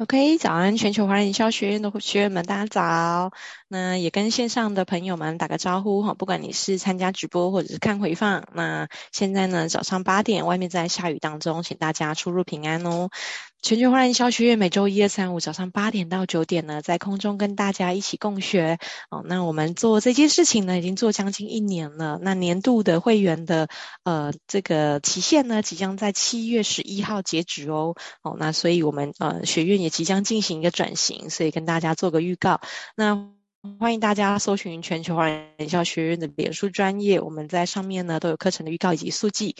OK，早安，全球华人营销学院的学员们，大家早。那也跟线上的朋友们打个招呼哈，不管你是参加直播或者是看回放，那现在呢，早上八点，外面在下雨当中，请大家出入平安哦。全球华人营销学院每周一、二、三、五早上八点到九点呢，在空中跟大家一起共学哦。那我们做这件事情呢，已经做将近一年了。那年度的会员的呃这个期限呢，即将在七月十一号截止哦。哦，那所以我们呃学院也即将进行一个转型，所以跟大家做个预告。那欢迎大家搜寻全球华人营销学院的脸书专业，我们在上面呢都有课程的预告以及速记。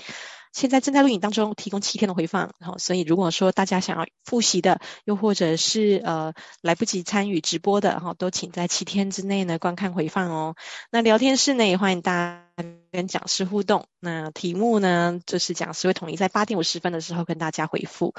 现在正在录影当中，提供七天的回放，然后所以如果说大家想要复习的，又或者是呃来不及参与直播的，哈，都请在七天之内呢观看回放哦。那聊天室呢也欢迎大家跟讲师互动，那题目呢就是讲师会统一在八点五十分的时候跟大家回复。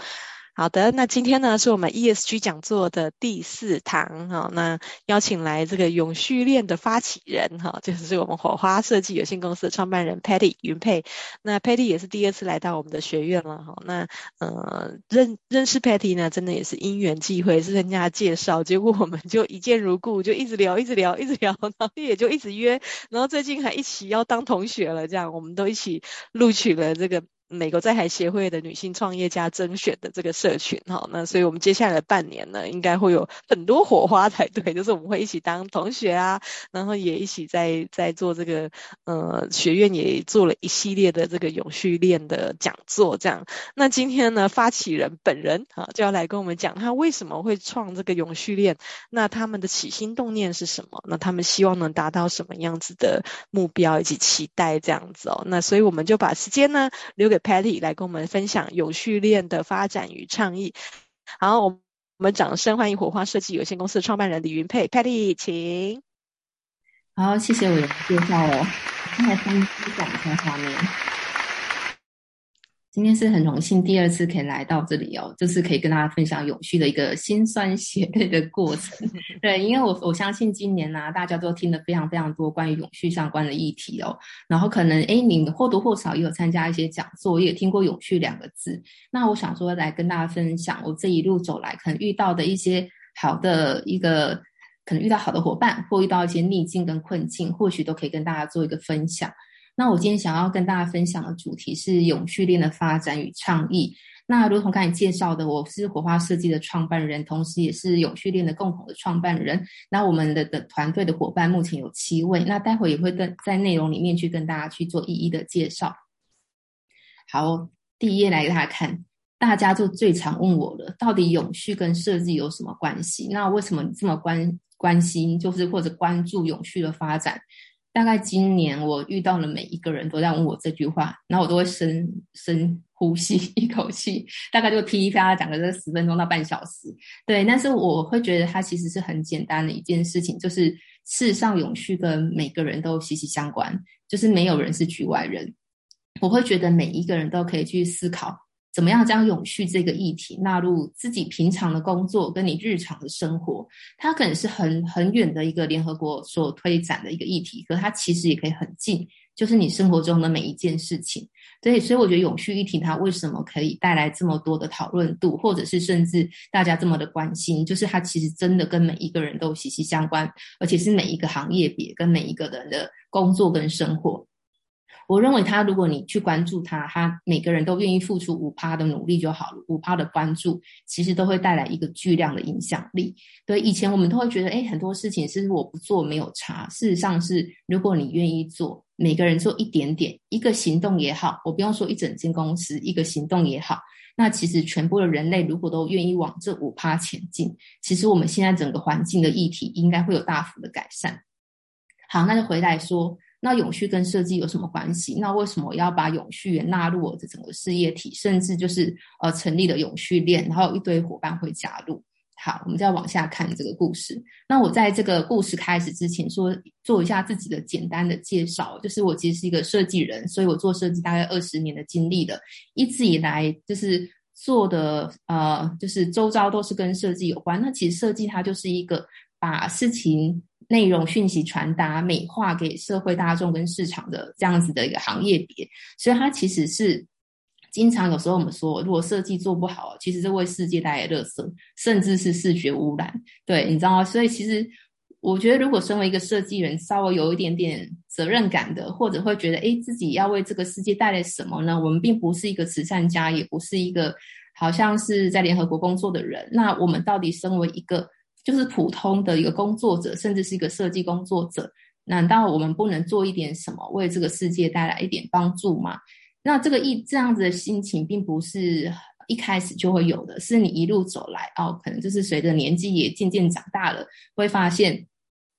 好的，那今天呢是我们 ESG 讲座的第四堂哈，那邀请来这个永续链的发起人哈，就是我们火花设计有限公司的创办人 Patty 云佩。那 Patty 也是第二次来到我们的学院了哈，那呃认认识 Patty 呢，真的也是因缘际会，是人家介绍，结果我们就一见如故，就一直聊，一直聊，一直聊，然后也就一直约，然后最近还一起要当同学了，这样我们都一起录取了这个。美国在台协会的女性创业家甄选的这个社群，哈，那所以我们接下来的半年呢，应该会有很多火花才对，就是我们会一起当同学啊，然后也一起在在做这个，呃，学院也做了一系列的这个永续链的讲座，这样。那今天呢，发起人本人啊就要来跟我们讲他为什么会创这个永续链，那他们的起心动念是什么？那他们希望能达到什么样子的目标以及期待这样子哦。那所以我们就把时间呢留给。Patty 来跟我们分享永续链的发展与倡议。好，我们掌声欢迎火花设计有限公司的创办人李云佩，Patty，请。好，谢谢我的介绍哦。现在先分享一下画面。今天是很荣幸第二次可以来到这里哦，就是可以跟大家分享永续的一个辛酸血泪的过程。对，因为我我相信今年呢、啊，大家都听了非常非常多关于永续相关的议题哦。然后可能诶，你或多或少也有参加一些讲座，也听过永续两个字。那我想说来跟大家分享我这一路走来可能遇到的一些好的一个，可能遇到好的伙伴，或遇到一些逆境跟困境，或许都可以跟大家做一个分享。那我今天想要跟大家分享的主题是永续链的发展与倡议。那如同刚才介绍的，我是火花设计的创办人，同时也是永续链的共同的创办人。那我们的的团队的伙伴目前有七位，那待会也会跟在内容里面去跟大家去做一一的介绍。好，第一页来给大家看，大家就最常问我了，到底永续跟设计有什么关系？那为什么你这么关关心，就是或者关注永续的发展？大概今年我遇到了每一个人都在问我这句话，然后我都会深深呼吸 一口气，大概就噼里啪啦讲了这十分钟到半小时。对，但是我会觉得它其实是很简单的一件事情，就是世上永续跟每个人都息息相关，就是没有人是局外人。我会觉得每一个人都可以去思考。怎么样将永续这个议题纳入自己平常的工作跟你日常的生活？它可能是很很远的一个联合国所推展的一个议题，可它其实也可以很近，就是你生活中的每一件事情。对，所以我觉得永续议题它为什么可以带来这么多的讨论度，或者是甚至大家这么的关心，就是它其实真的跟每一个人都息息相关，而且是每一个行业别跟每一个人的工作跟生活。我认为他，如果你去关注他，他每个人都愿意付出五趴的努力就好了，五趴的关注，其实都会带来一个巨量的影响力。对，以前我们都会觉得，诶，很多事情是我不做没有差。事实上是，如果你愿意做，每个人做一点点，一个行动也好，我不用说一整间公司，一个行动也好，那其实全部的人类如果都愿意往这五趴前进，其实我们现在整个环境的议题应该会有大幅的改善。好，那就回来说。那永续跟设计有什么关系？那为什么要把永续也纳入我的整个事业体？甚至就是呃成立了永续链，然后有一堆伙伴会加入。好，我们再往下看这个故事。那我在这个故事开始之前说，说做一下自己的简单的介绍，就是我其实是一个设计人，所以我做设计大概二十年的经历了，一直以来就是做的呃就是周遭都是跟设计有关。那其实设计它就是一个把事情。内容讯息传达美化给社会大众跟市场的这样子的一个行业别，所以它其实是经常有时候我们说，如果设计做不好，其实是为世界带来垃圾，甚至是视觉污染。对，你知道吗？所以其实我觉得，如果身为一个设计人，稍微有一点点责任感的，或者会觉得，诶，自己要为这个世界带来什么呢？我们并不是一个慈善家，也不是一个好像是在联合国工作的人。那我们到底身为一个就是普通的一个工作者，甚至是一个设计工作者，难道我们不能做一点什么，为这个世界带来一点帮助吗？那这个一这样子的心情，并不是一开始就会有的，是你一路走来哦，可能就是随着年纪也渐渐长大了，会发现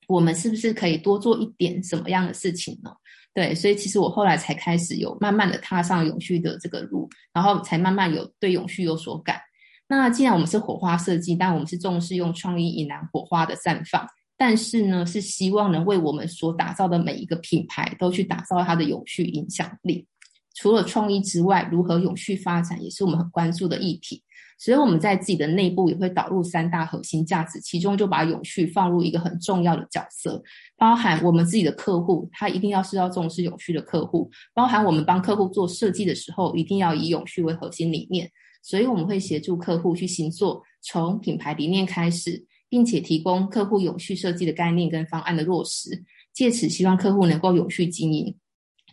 我们是不是可以多做一点什么样的事情呢？对，所以其实我后来才开始有慢慢的踏上永续的这个路，然后才慢慢有对永续有所感。那既然我们是火花设计，但我们是重视用创意引燃火花的绽放，但是呢，是希望能为我们所打造的每一个品牌都去打造它的永续影响力。除了创意之外，如何永续发展也是我们很关注的议题。所以我们在自己的内部也会导入三大核心价值，其中就把永续放入一个很重要的角色，包含我们自己的客户，他一定要是要重视永续的客户，包含我们帮客户做设计的时候，一定要以永续为核心理念。所以我们会协助客户去行做，从品牌理念开始，并且提供客户永续设计的概念跟方案的落实，借此希望客户能够永续经营。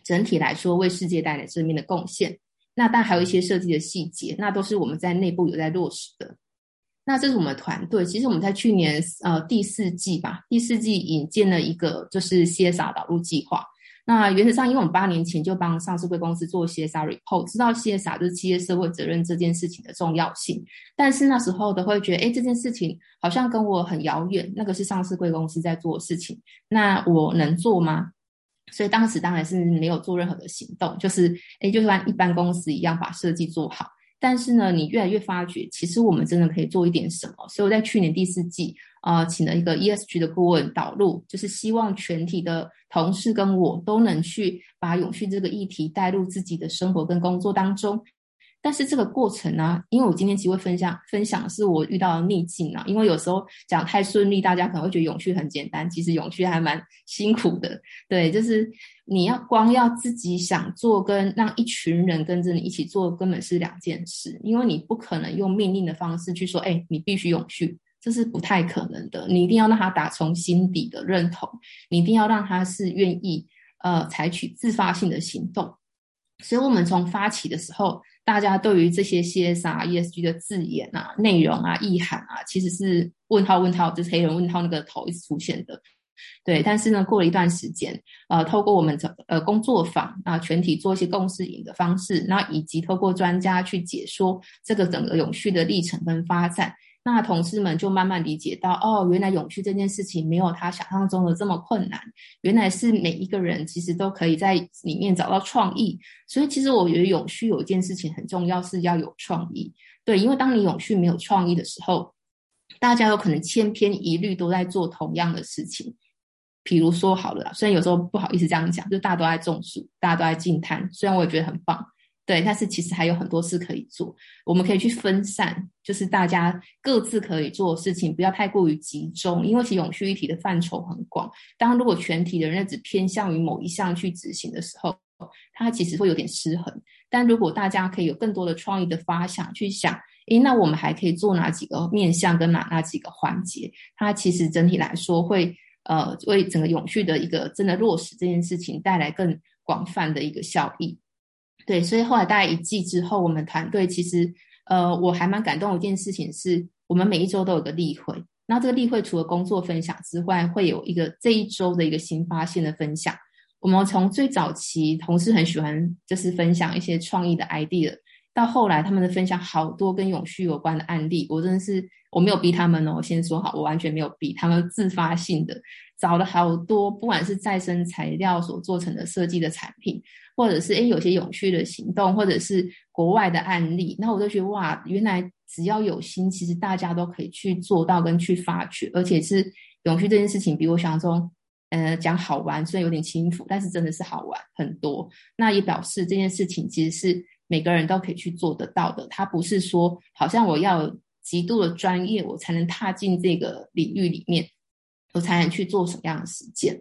整体来说，为世界带来正面的贡献。那但还有一些设计的细节，那都是我们在内部有在落实的。那这是我们团队。其实我们在去年呃第四季吧，第四季引进了一个就是 CSR 导入计划。那原则上，因为我们八年前就帮上市贵公司做 CSR report，知道 CSR 就是企业社会责任这件事情的重要性。但是那时候都会觉得，哎，这件事情好像跟我很遥远。那个是上市贵公司在做的事情，那我能做吗？所以当时当然是没有做任何的行动，就是诶，就像一般公司一样把设计做好。但是呢，你越来越发觉，其实我们真的可以做一点什么。所以我在去年第四季，呃，请了一个 ESG 的顾问导入，就是希望全体的同事跟我都能去把永续这个议题带入自己的生活跟工作当中。但是这个过程呢、因为我今天其实会分享分享是我遇到的逆境啊，因为有时候讲太顺利，大家可能会觉得永续很简单，其实永续还蛮辛苦的。对，就是你要光要自己想做，跟让一群人跟着你一起做，根本是两件事。因为你不可能用命令的方式去说，哎，你必须永续，这是不太可能的。你一定要让他打从心底的认同，你一定要让他是愿意呃采取自发性的行动。所以我们从发起的时候。大家对于这些 CSR、ESG 的字眼啊、内容啊、意涵啊，其实是问号问号，就是黑人问号那个头一直出现的。对，但是呢，过了一段时间，呃，透过我们呃工作坊啊，全体做一些共识营的方式，那以及透过专家去解说这个整个永续的历程跟发展。那同事们就慢慢理解到，哦，原来永续这件事情没有他想象中的这么困难，原来是每一个人其实都可以在里面找到创意。所以，其实我觉得永续有一件事情很重要，是要有创意。对，因为当你永续没有创意的时候，大家有可能千篇一律都在做同样的事情。比如说，好了，虽然有时候不好意思这样讲，就大家都在种树，大家都在净滩，虽然我也觉得很棒。对，但是其实还有很多事可以做，我们可以去分散，就是大家各自可以做的事情，不要太过于集中，因为其实永续议题的范畴很广。当如果全体的人只偏向于某一项去执行的时候，它其实会有点失衡。但如果大家可以有更多的创意的发想，去想，诶，那我们还可以做哪几个面向跟哪哪几个环节？它其实整体来说会，呃，为整个永续的一个真的落实这件事情带来更广泛的一个效益。对，所以后来大概一季之后，我们团队其实，呃，我还蛮感动的一件事情是，我们每一周都有个例会。那这个例会除了工作分享之外，会有一个这一周的一个新发现的分享。我们从最早期同事很喜欢就是分享一些创意的 idea，到后来他们的分享好多跟永续有关的案例，我真的是我没有逼他们哦，我先说好，我完全没有逼他们，自发性的找了好多，不管是再生材料所做成的设计的产品。或者是诶，有些永续的行动，或者是国外的案例，那我就觉得哇，原来只要有心，其实大家都可以去做到跟去发掘，而且是永续这件事情，比我想象中，呃，讲好玩虽然有点轻浮，但是真的是好玩很多。那也表示这件事情其实是每个人都可以去做得到的，它不是说好像我要极度的专业，我才能踏进这个领域里面，我才能去做什么样的实践。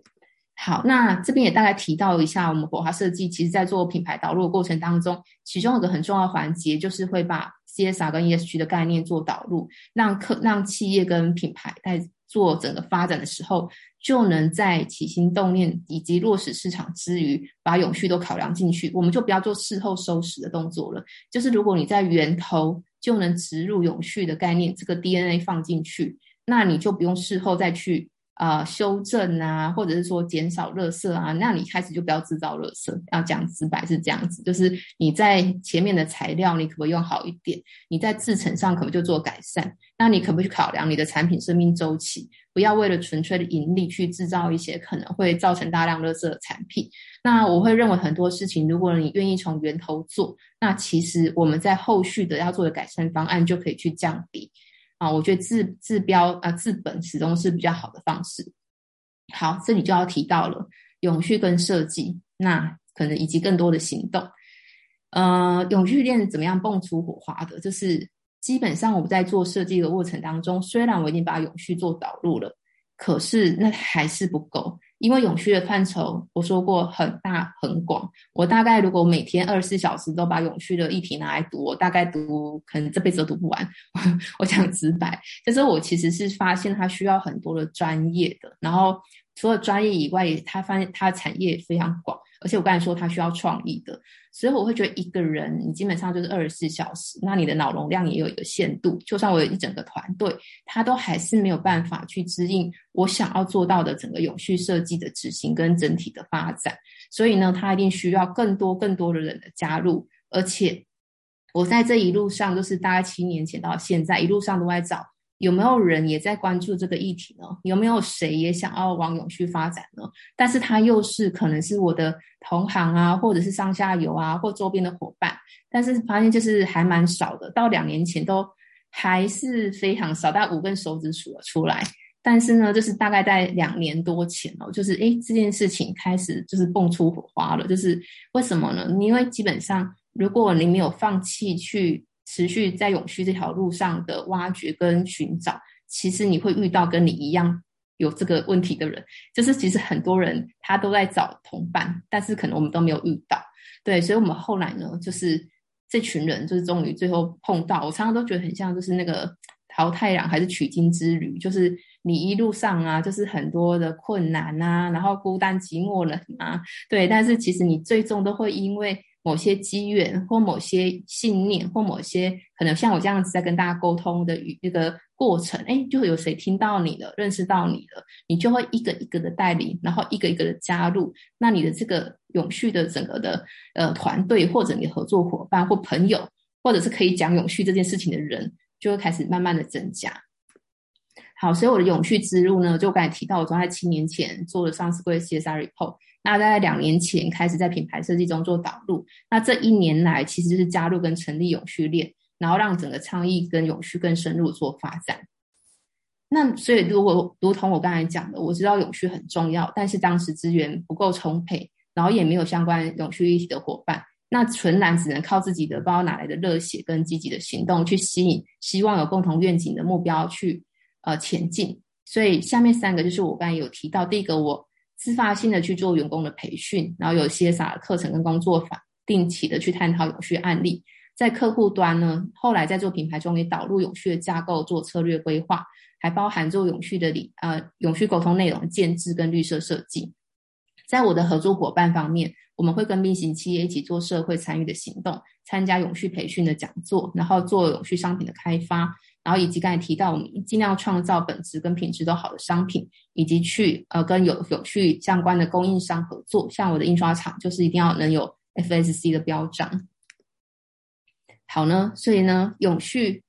好，那这边也大概提到一下，我们火花设计其实在做品牌导入的过程当中，其中有个很重要的环节就是会把 CSR 跟 ESG 的概念做导入，让客让企业跟品牌在做整个发展的时候，就能在起心动念以及落实市场之余，把永续都考量进去。我们就不要做事后收拾的动作了，就是如果你在源头就能植入永续的概念，这个 DNA 放进去，那你就不用事后再去。啊、修正啊，或者是说减少垃圾啊，那你开始就不要制造垃圾。要讲直白是这样子，就是你在前面的材料，你可不可以用好一点？你在制成上可不可以就做改善？那你可不去考量你的产品生命周期？不要为了纯粹的盈利去制造一些可能会造成大量垃圾的产品。那我会认为很多事情，如果你愿意从源头做，那其实我们在后续的要做的改善方案就可以去降低。啊，我觉得治治标啊治本始终是比较好的方式。好，这里就要提到了永续跟设计，那可能以及更多的行动。呃，永续链怎么样蹦出火花的？就是基本上我们在做设计的过程当中，虽然我已经把永续做导入了，可是那还是不够。因为永续的范畴，我说过很大很广。我大概如果每天二十四小时都把永续的议题拿来读，我大概读可能这辈子都读不完。我讲直白，就是我其实是发现它需要很多的专业的，然后除了专业以外，它发现它产业非常广。而且我刚才说它需要创意的，所以我会觉得一个人你基本上就是二十四小时，那你的脑容量也有一个限度。就算我有一整个团队，他都还是没有办法去指引我想要做到的整个永续设计的执行跟整体的发展。所以呢，他一定需要更多更多的人的加入。而且我在这一路上，就是大概七年前到现在，一路上都在找。有没有人也在关注这个议题呢？有没有谁也想要往永续发展呢？但是他又是可能是我的同行啊，或者是上下游啊，或周边的伙伴，但是发现就是还蛮少的。到两年前都还是非常少，大概五根手指数了出来。但是呢，就是大概在两年多前哦，就是诶，这件事情开始就是蹦出火花了。就是为什么呢？因为基本上如果你没有放弃去。持续在永续这条路上的挖掘跟寻找，其实你会遇到跟你一样有这个问题的人，就是其实很多人他都在找同伴，但是可能我们都没有遇到。对，所以我们后来呢，就是这群人就是终于最后碰到。我常常都觉得很像就是那个淘太郎还是取经之旅，就是你一路上啊，就是很多的困难啊，然后孤单寂寞冷啊，对，但是其实你最终都会因为。某些机缘，或某些信念，或某些可能像我这样子在跟大家沟通的与那个过程，哎，就会有谁听到你了，认识到你了，你就会一个一个的带领，然后一个一个的加入，那你的这个永续的整个的呃团队，或者你合作伙伴或朋友，或者是可以讲永续这件事情的人，就会开始慢慢的增加。好，所以我的永续之路呢，就我刚才提到，我从在七年前做了上市柜 CSR report。那在两年前开始在品牌设计中做导入，那这一年来其实就是加入跟成立永续链，然后让整个倡议跟永续更深入做发展。那所以如果如同我刚才讲的，我知道永续很重要，但是当时资源不够充沛，然后也没有相关永续议题的伙伴，那纯然只能靠自己的不知道哪来的热血跟积极的行动去吸引希望有共同愿景的目标去呃前进。所以下面三个就是我刚才有提到，第一个我。自发性的去做员工的培训，然后有 CSR 课程跟工作坊，定期的去探讨永续案例。在客户端呢，后来在做品牌中也导入永续的架构，做策略规划，还包含做永续的理呃永续沟通内容建置跟绿色设计。在我的合作伙伴方面，我们会跟并行企业一起做社会参与的行动，参加永续培训的讲座，然后做永续商品的开发。然后以及刚才提到，我们尽量创造本质跟品质都好的商品，以及去呃跟有有趣相关的供应商合作。像我的印刷厂，就是一定要能有 FSC 的标章。好呢，所以呢，永续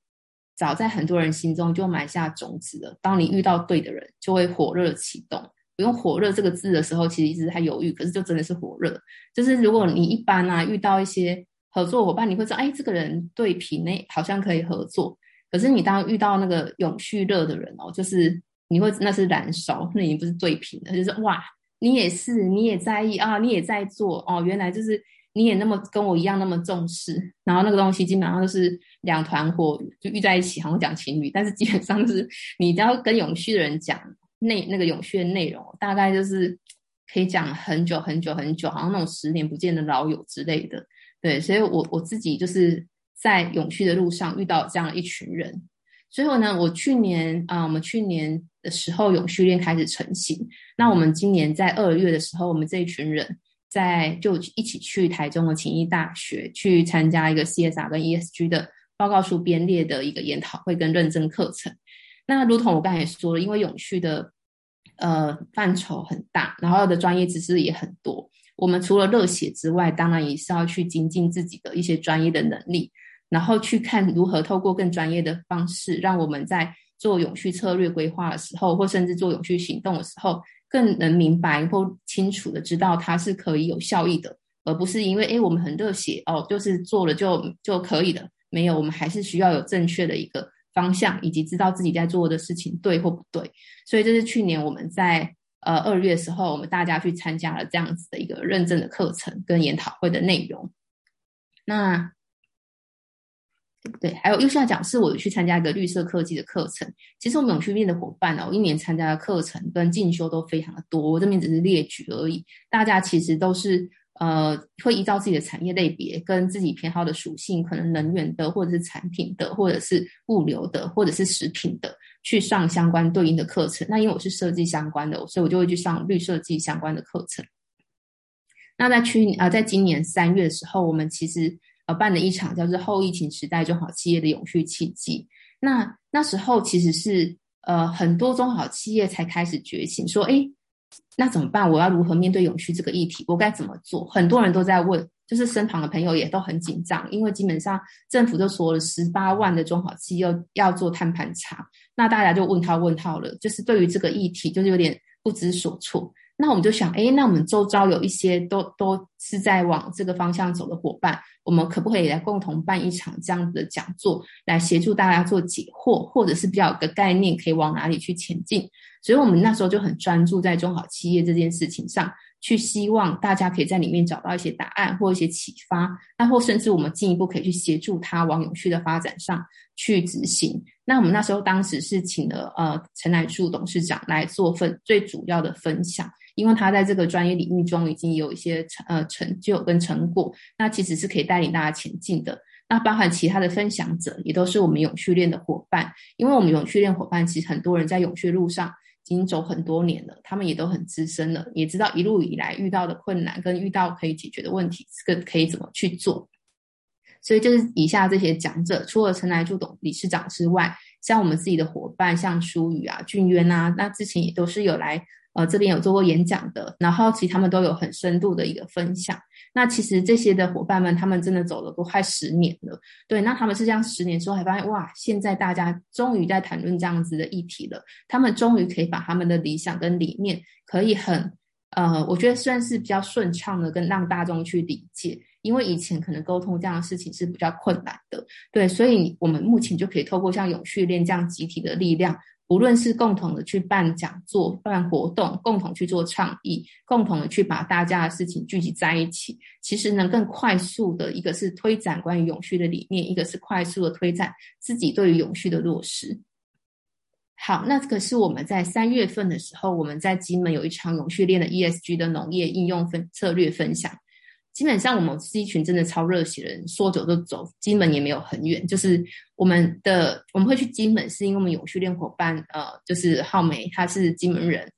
早在很多人心中就埋下种子了。当你遇到对的人，就会火热启动。不用“火热”这个字的时候，其实一直在犹豫，可是就真的是火热。就是如果你一般啊遇到一些合作伙伴，你会说：“哎，这个人对品内好像可以合作。”可是你当遇到那个永续热的人哦，就是你会那是燃烧，那已经不是对品了，就是哇，你也是，你也在意啊，你也在做哦，原来就是你也那么跟我一样那么重视，然后那个东西基本上都是两团火就遇在一起，好像讲情侣，但是基本上就是你只要跟永续的人讲内那个永续的内容，大概就是可以讲很久很久很久，好像那种十年不见的老友之类的。对，所以我我自己就是在永续的路上遇到这样一群人。最后呢，我去年啊、我们去年的时候永续链开始成型。那我们今年在二月的时候，我们这一群人在就一起去台中的勤益大学去参加一个 CSR 跟 ESG 的报告书编列的一个研讨会跟认证课程。那如同我刚才也说了，因为永续的呃范畴很大，然后的专业知识也很多，我们除了热血之外，当然也是要去精进自己的一些专业的能力。然后去看如何透过更专业的方式，让我们在做永续策略规划的时候，或甚至做永续行动的时候，更能明白或清楚的知道它是可以有效益的，而不是因为诶我们很热血哦，就是做了就就可以了。没有，我们还是需要有正确的一个方向，以及知道自己在做的事情对或不对。所以这是去年我们在呃二月的时候，我们大家去参加了这样子的一个认证的课程跟研讨会的内容。那。对，还有右下角是我有去参加一个绿色科技的课程。其实我们永续面的伙伴哦，一年参加的课程跟进修都非常的多。我这边只是列举而已，大家其实都是呃会依照自己的产业类别跟自己偏好的属性，可能能源的，或者是产品的，或者是物流的，或者是食品的，去上相关对应的课程。那因为我是设计相关的，所以我就会去上绿设计相关的课程。那在去年啊、在今年三月的时候，我们其实。办了一场叫做“后疫情时代中小企业的永续契机”。那那时候其实是呃很多中小企业才开始觉醒，说：“哎，那怎么办？我要如何面对永续这个议题？我该怎么做？”很多人都在问，就是身旁的朋友也都很紧张，因为基本上政府都说了十八万的中小企业要做碳盘查，那大家就问号问号了，就是对于这个议题就是有点不知所措。那我们就想，诶，那我们周遭有一些都都是在往这个方向走的伙伴，我们可不可以来共同办一场这样子的讲座，来协助大家做解惑，或者是比较有个概念，可以往哪里去前进？所以我们那时候就很专注在中小企业这件事情上。去希望大家可以在里面找到一些答案或一些启发，那或甚至我们进一步可以去协助他往永续的发展上去执行。那我们那时候当时是请了呃陈乃树董事长来做分最主要的分享，因为他在这个专业领域中已经有一些成呃成就跟成果，那其实是可以带领大家前进的。那包含其他的分享者也都是我们永续链的伙伴，因为我们永续链伙伴其实很多人在永续路上。已经走很多年了，他们也都很资深了，也知道一路以来遇到的困难跟遇到可以解决的问题，这个可以怎么去做。所以就是以下这些讲者，除了陈来柱董理事长之外，像我们自己的伙伴，像舒宇啊、俊渊啊，那之前也都是有来。呃，这边有做过演讲的，然后其实他们都有很深度的一个分享。那其实这些的伙伴们，他们真的走了都快十年了。对，那他们是这样十年之后，还发现哇，现在大家终于在谈论这样子的议题了。他们终于可以把他们的理想跟理念，可以很呃，我觉得算是比较顺畅的跟让大众去理解。因为以前可能沟通这样的事情是比较困难的。对，所以我们目前就可以透过像永续链这样集体的力量。无论是共同的去办讲座、办活动，共同去做倡议，共同的去把大家的事情聚集在一起，其实能更快速的，一个是推展关于永续的理念，一个是快速的推展自己对于永续的落实。好，那这个是我们在三月份的时候，我们在金门有一场永续链的 ESG 的农业应用分策略分享。基本上我们是一群真的超热血的人，说走就走。金门也没有很远，就是我们的我们会去金门，是因为我们永续链伙伴，呃，就是浩梅，他是金门人。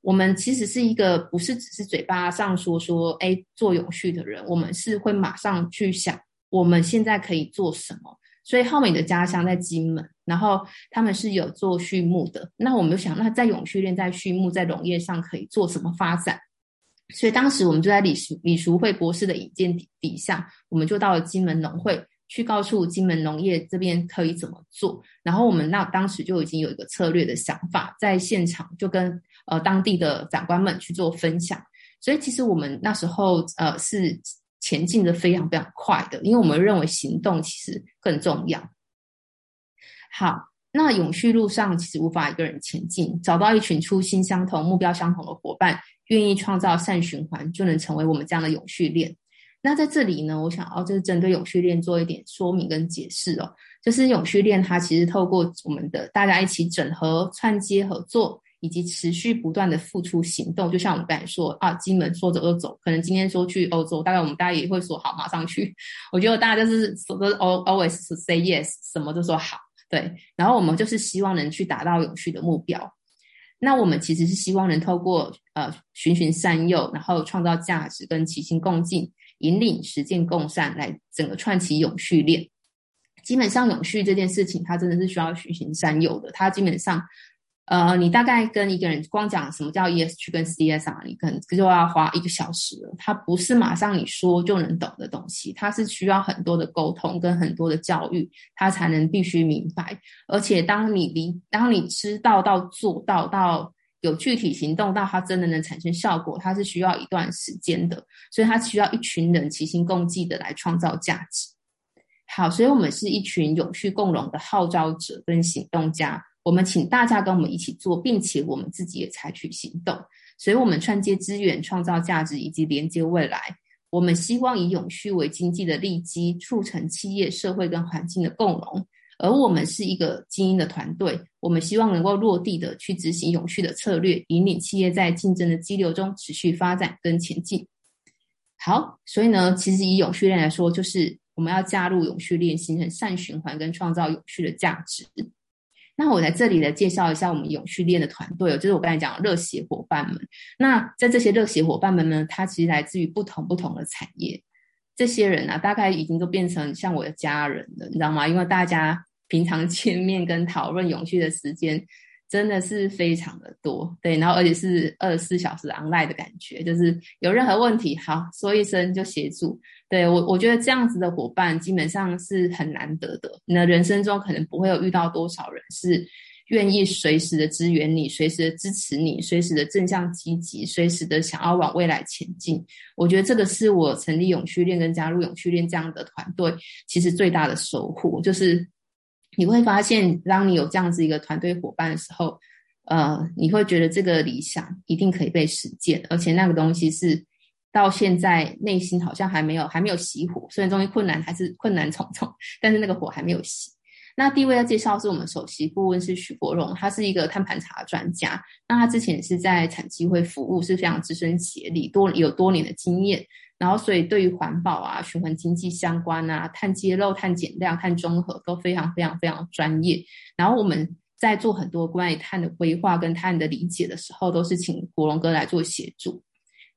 我们其实是一个不是只是嘴巴上说说，哎，做永续的人，我们是会马上去想我们现在可以做什么。所以浩美的家乡在金门，然后他们是有做畜牧的。那我们就想，那在永续链、在畜牧、在农业上可以做什么发展？所以当时我们就在李淑李淑慧博士的引荐底底下，我们就到了金门农会去告诉金门农业这边可以怎么做。然后我们那当时就已经有一个策略的想法，在现场就跟呃当地的长官们去做分享。所以其实我们那时候呃是前进的非常非常快的，因为我们认为行动其实更重要。好，那永续路上其实无法一个人前进，找到一群初心相同、目标相同的伙伴。愿意创造善循环，就能成为我们这样的永续链。那在这里呢，我想要就是针对永续链做一点说明跟解释哦。就是永续链它其实透过我们的大家一起整合、串接、合作，以及持续不断的付出行动。就像我们刚才说啊，金门说走就走，可能今天说去欧洲，大概我们大家也会说好，马上去。我觉得大家就是说都 always say yes，什么都说好，对。然后我们就是希望能去达到永续的目标。那我们其实是希望能透过呃循循善诱，然后创造价值跟齐心共进，引领实践共善，来整个串起永续链。基本上永续这件事情，它真的是需要循循善诱的。它基本上，呃，你大概跟一个人光讲什么叫 ESG 跟 CSR，你可能就要花一个小时了。它不是马上你说就能懂的东西，它是需要很多的沟通跟很多的教育，它才能必须明白。而且当你离，当你知道到做到到有具体行动到它真的能产生效果，它是需要一段时间的。所以它需要一群人齐心共济的来创造价值。好，所以我们是一群永续共荣的号召者跟行动家。我们请大家跟我们一起做，并且我们自己也采取行动。所以，我们串接资源、创造价值以及连接未来。我们希望以永续为经济的利基，促成企业、社会跟环境的共荣。而我们是一个精英的团队，我们希望能够落地的去执行永续的策略，引领企业在竞争的激流中持续发展跟前进。好，所以呢，其实以永续链来说，就是。我们要加入永续链，形成善循环跟创造永续的价值。那我在这里来介绍一下我们永续链的团队，就是我刚才讲的热血伙伴们。那在这些热血伙伴们呢，他其实来自于不同不同的产业。这些人啊，大概已经都变成像我的家人了，你知道吗？因为大家平常见面跟讨论永续的时间。真的是非常的多，对，然后而且是二十四小时 online 的感觉，就是有任何问题，好，说一声就协助。对，我，我觉得这样子的伙伴基本上是很难得的。你的人生中可能不会有遇到多少人是愿意随时的支援你，随时的支持你，随时的正向积极，随时的想要往未来前进。我觉得这个是我成立永续链跟加入永续链这样的团队，其实最大的收获就是。你会发现，当你有这样子一个团队伙伴的时候，呃，你会觉得这个理想一定可以被实践，而且那个东西是到现在内心好像还没有还没有熄火，虽然中间困难还是困难重重，但是那个火还没有熄。那第一位要介绍是我们首席顾问是许国荣，他是一个碳盘查专家，那他之前是在产基会服务，是非常资深协理，多有多年的经验。然后，所以对于环保啊、循环经济相关啊、碳揭露、碳减量、碳中和都非常非常非常专业。然后我们在做很多关于碳的规划跟碳的理解的时候，都是请国荣哥来做协助。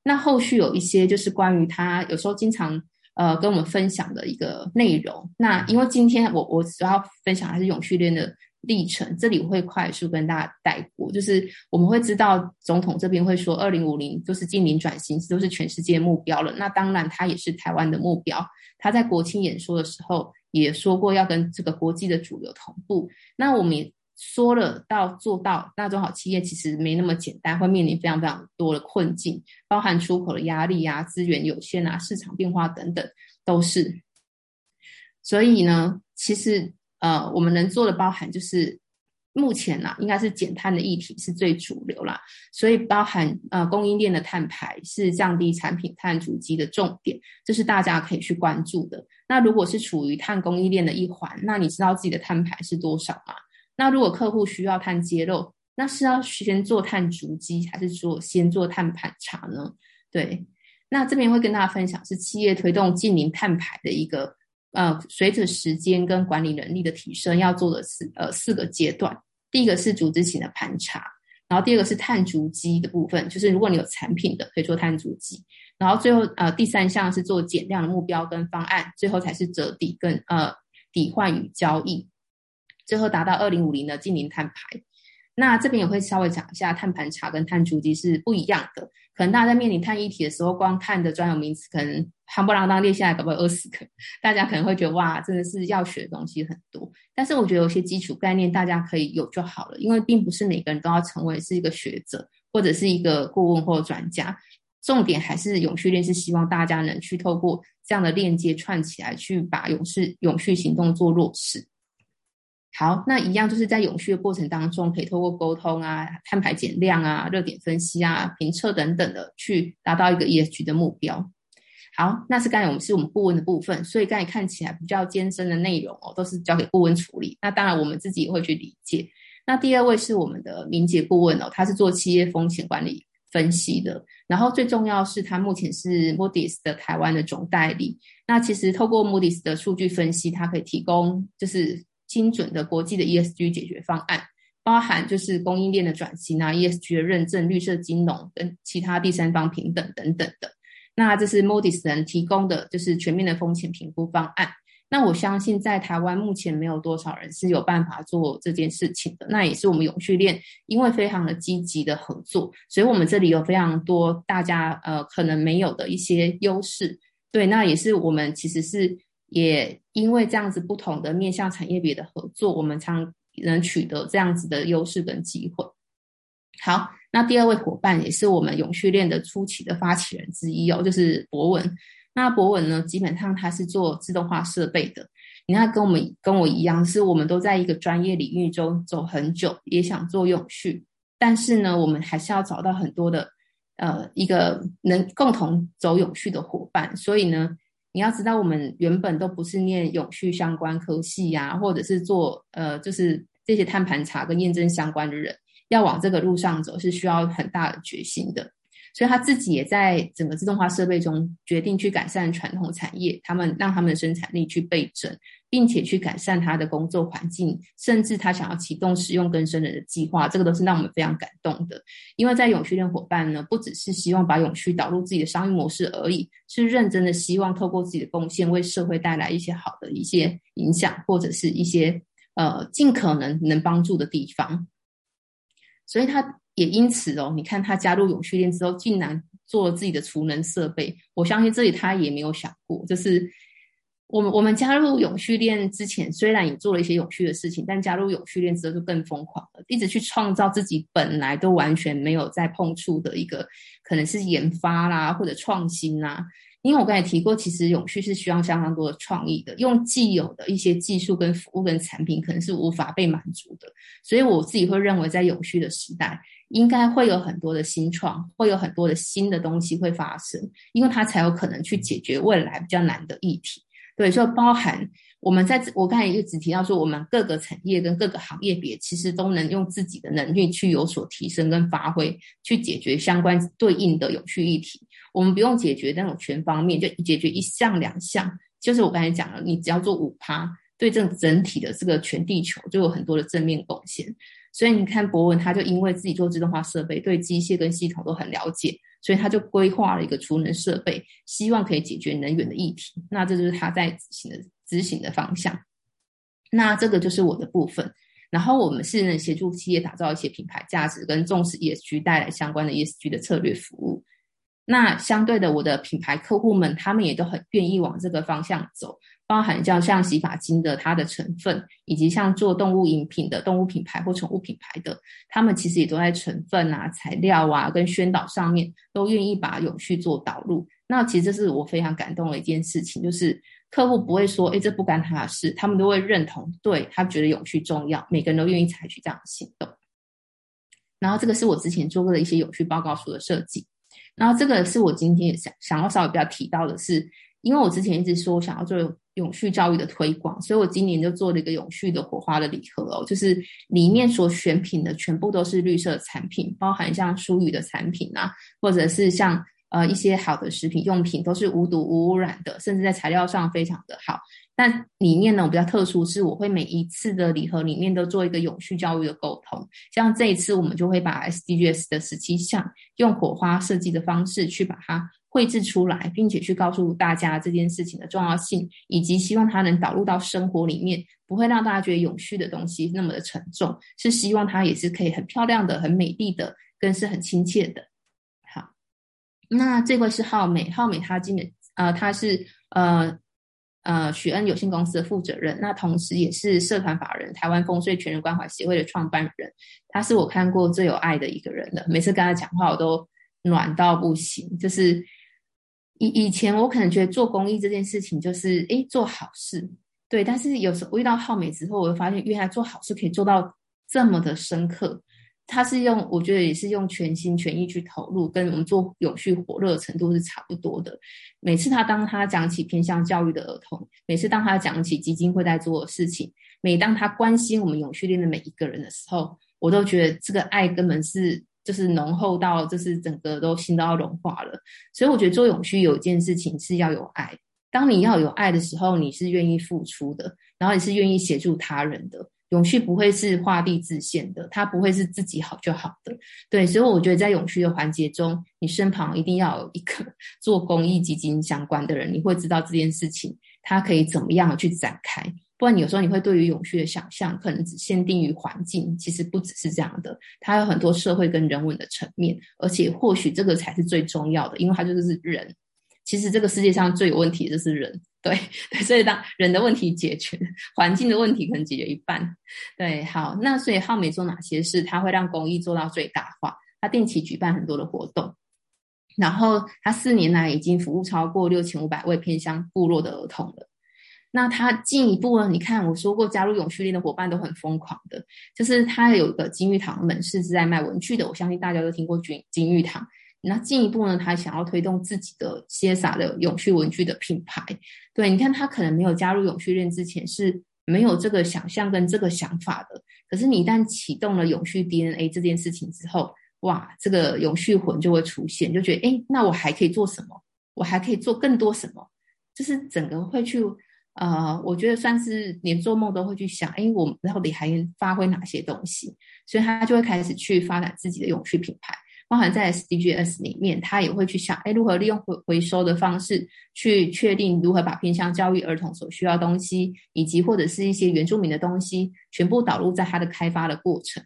那后续有一些就是关于他有时候经常呃跟我们分享的一个内容。那因为今天我我主要分享还是永续链的。历程，这里我会快速跟大家带过，就是我们会知道总统这边会说，二零五零就是净零转型，都是全世界目标了。那当然，它也是台湾的目标。他在国庆演说的时候也说过，要跟这个国际的主流同步。那我们也说了到做到，那中小企业其实没那么简单，会面临非常非常多的困境，包含出口的压力啊、资源有限啊、市场变化等等，都是。所以呢，其实。呃，我们能做的包含就是目前呢、啊，应该是减碳的议题是最主流啦，所以包含呃供应链的碳排是降低产品碳足迹的重点，这是大家可以去关注的。那如果是处于碳供应链的一环，那你知道自己的碳排是多少吗？那如果客户需要碳揭露，那是要先做碳足迹，还是说先做碳盘查呢？对，那这边会跟大家分享是企业推动近零碳排的一个。呃，随着时间跟管理能力的提升，要做的是呃四个阶段。第一个是组织型的盘查，然后第二个是碳足迹的部分，就是如果你有产品的，可以做碳足迹。然后最后呃第三项是做减量的目标跟方案，最后才是折抵跟呃抵换与交易，最后达到二零五零的净零碳排。那这边也会稍微讲一下碳盘查跟碳足迹是不一样的。可能大家在面临碳议题的时候，光碳的专有名词可能夯不啷当列下来，搞不好二十个，大家可能会觉得哇，真的是要学的东西很多。但是我觉得有些基础概念大家可以有就好了，因为并不是每个人都要成为是一个学者或者是一个顾问或者专家。重点还是永续链是希望大家能去透过这样的链接串起来，去把永续永续行动做落实。好，那一样就是在永续的过程当中，可以透过沟通啊、碳排减量啊、热点分析啊、评测等等的，去达到一个 ESG 的目标。好，那是刚才我们是我们顾问的部分，所以刚才看起来比较艰深的内容哦，都是交给顾问处理。那当然我们自己也会去理解。那第二位是我们的明杰顾问哦，他是做企业风险管理分析的。然后最重要是他目前是 Moody's 的台湾的总代理。那其实透过 Moody's 的数据分析，它可以提供就是精准的国际的 ESG 解决方案，包含就是供应链的转型啊、ESG 的认证、绿色金融跟其他第三方平等等等的。那这是 Modis 能提供的就是全面的风险评估方案。那我相信在台湾目前没有多少人是有办法做这件事情的。那也是我们永续链因为非常的积极的合作，所以我们这里有非常多大家呃可能没有的一些优势。对，那也是我们其实是也因为这样子不同的面向产业别的合作，我们才能取得这样子的优势跟机会。好，那第二位伙伴也是我们永续链的初期的发起人之一哦，就是博文。那博文呢，基本上他是做自动化设备的。你看，跟我们跟我一样，是我们都在一个专业领域中走很久，也想做永续，但是呢，我们还是要找到很多的呃一个能共同走永续的伙伴。所以呢，你要知道，我们原本都不是念永续相关科系呀、或者是做呃就是这些碳盘查跟验证相关的人，要往这个路上走，是需要很大的决心的。所以他自己也在整个自动化设备中决定去改善传统产业，他们让他们的生产力去倍增，并且去改善他的工作环境，甚至他想要启动使用更深人的计划，这个都是让我们非常感动的。因为在永续链伙伴呢，不只是希望把永续导入自己的商业模式而已，是认真的希望透过自己的贡献为社会带来一些好的一些影响，或者是一些呃尽可能能帮助的地方。所以他。也因此哦，你看他加入永续链之后，竟然做了自己的储能设备。我相信这里他也没有想过，就是我们我们加入永续链之前，虽然也做了一些永续的事情，但加入永续链之后就更疯狂了，一直去创造自己本来都完全没有在碰触的一个，可能是研发啦或者创新啦。因为我刚才提过，其实永续是需要相当多的创意的，用既有的一些技术跟服务跟产品，可能是无法被满足的。所以我自己会认为，在永续的时代，应该会有很多的新创，会有很多的新的东西会发生，因为它才有可能去解决未来比较难的议题。对，所以包含我们在我刚才一直提到说，我们各个产业跟各个行业别，其实都能用自己的能力去有所提升跟发挥，去解决相关对应的有趣议题。我们不用解决那种全方面，就解决一项两项，就是我刚才讲了，你只要做五趴，对这整体的这个全地球就有很多的正面贡献。所以你看，博文他就因为自己做自动化设备，对机械跟系统都很了解，所以他就规划了一个储能设备，希望可以解决能源的议题。那这就是他在执行的执行的方向。那这个就是我的部分。然后我们是能协助企业打造一些品牌价值，跟重视 ESG 带来相关的 ESG 的策略服务。那相对的，我的品牌客户们，他们也都很愿意往这个方向走。包含像像洗发精的它的成分，以及像做动物饮品的动物品牌或宠物品牌的，他们其实也都在成分啊、材料啊跟宣导上面都愿意把永续做导入。那其实这是我非常感动的一件事情，就是客户不会说，诶，这不干他的事，他们都会认同，对，他觉得永续重要，每个人都愿意采取这样的行动。然后这个是我之前做过的一些永续报告书的设计。然后这个是我今天想想要稍微比较提到的是，因为我之前一直说想要做。永续教育的推广，所以我今年就做了一个永续的火花的礼盒哦，就是里面所选品的全部都是绿色产品，包含像舒语的产品啊，或者是像呃一些好的食品用品，都是无毒无污染的，甚至在材料上非常的好。但里面呢，我比较特殊是，我会每一次的礼盒里面都做一个永续教育的沟通，像这一次我们就会把 SDGs 的十七项用火花设计的方式去把它。绘制出来，并且去告诉大家这件事情的重要性，以及希望它能导入到生活里面，不会让大家觉得永续的东西那么的沉重，是希望它也是可以很漂亮的、很美丽的，更是很亲切的。那这位是浩美，浩美他今年呃，他是呃呃许恩有限公司的负责人，那同时也是社团法人台湾风税全人关怀协会的创办人，他是我看过最有爱的一个人了，每次跟他讲话我都暖到不行，就是。以以前我可能觉得做公益这件事情就是诶做好事，对，但是有时候遇到浩美之后，我会发现原来做好事可以做到这么的深刻。他是用我觉得也是用全心全意去投入，跟我们做永续火热的程度是差不多的。每次他当他讲起偏向教育的儿童，每次当他讲起基金会在做的事情，每当他关心我们永续链的每一个人的时候，我都觉得这个爱根本是就是浓厚到就是整个都心都要融化了。所以我觉得做永续有一件事情是要有爱。当你要有爱的时候，你是愿意付出的，然后你是愿意协助他人的。永续不会是画地自限的，它不会是自己好就好的。对，所以我觉得在永续的环节中，你身旁一定要有一个 做公益基金相关的人，你会知道这件事情它可以怎么样去展开。不然有时候你会对于永续的想象可能只限定于环境，其实不只是这样的，它有很多社会跟人文的层面，而且或许这个才是最重要的，因为它就是人。其实这个世界上最有问题的就是人。对，对，所以当人的问题解决，环境的问题可能解决一半。对，好，那所以浩美做哪些事？他会让公益做到最大化。他定期举办很多的活动，然后他四年来已经服务超过六千五百位偏乡部落的儿童了。那他进一步呢？你看我说过，加入永续链的伙伴都很疯狂的，就是他有一个金玉堂门市是在卖文具的，我相信大家都听过金金玉堂。那进一步呢，他想要推动自己的 CSR 的永续文具的品牌。对，你看他可能没有加入永续链之前是没有这个想象跟这个想法的。可是你一旦启动了永续 DNA 这件事情之后，哇，这个永续魂就会出现，就觉得诶，那我还可以做什么？我还可以做更多什么？就是整个会去呃，我觉得算是连做梦都会去想，诶，我到底还能发挥哪些东西？所以他就会开始去发展自己的永续品牌。包含在 SDGs 里面，他也会去想，哎，如何利用回回收的方式去确定如何把偏向教育儿童所需要的东西，以及或者是一些原住民的东西，全部导入在他的开发的过程。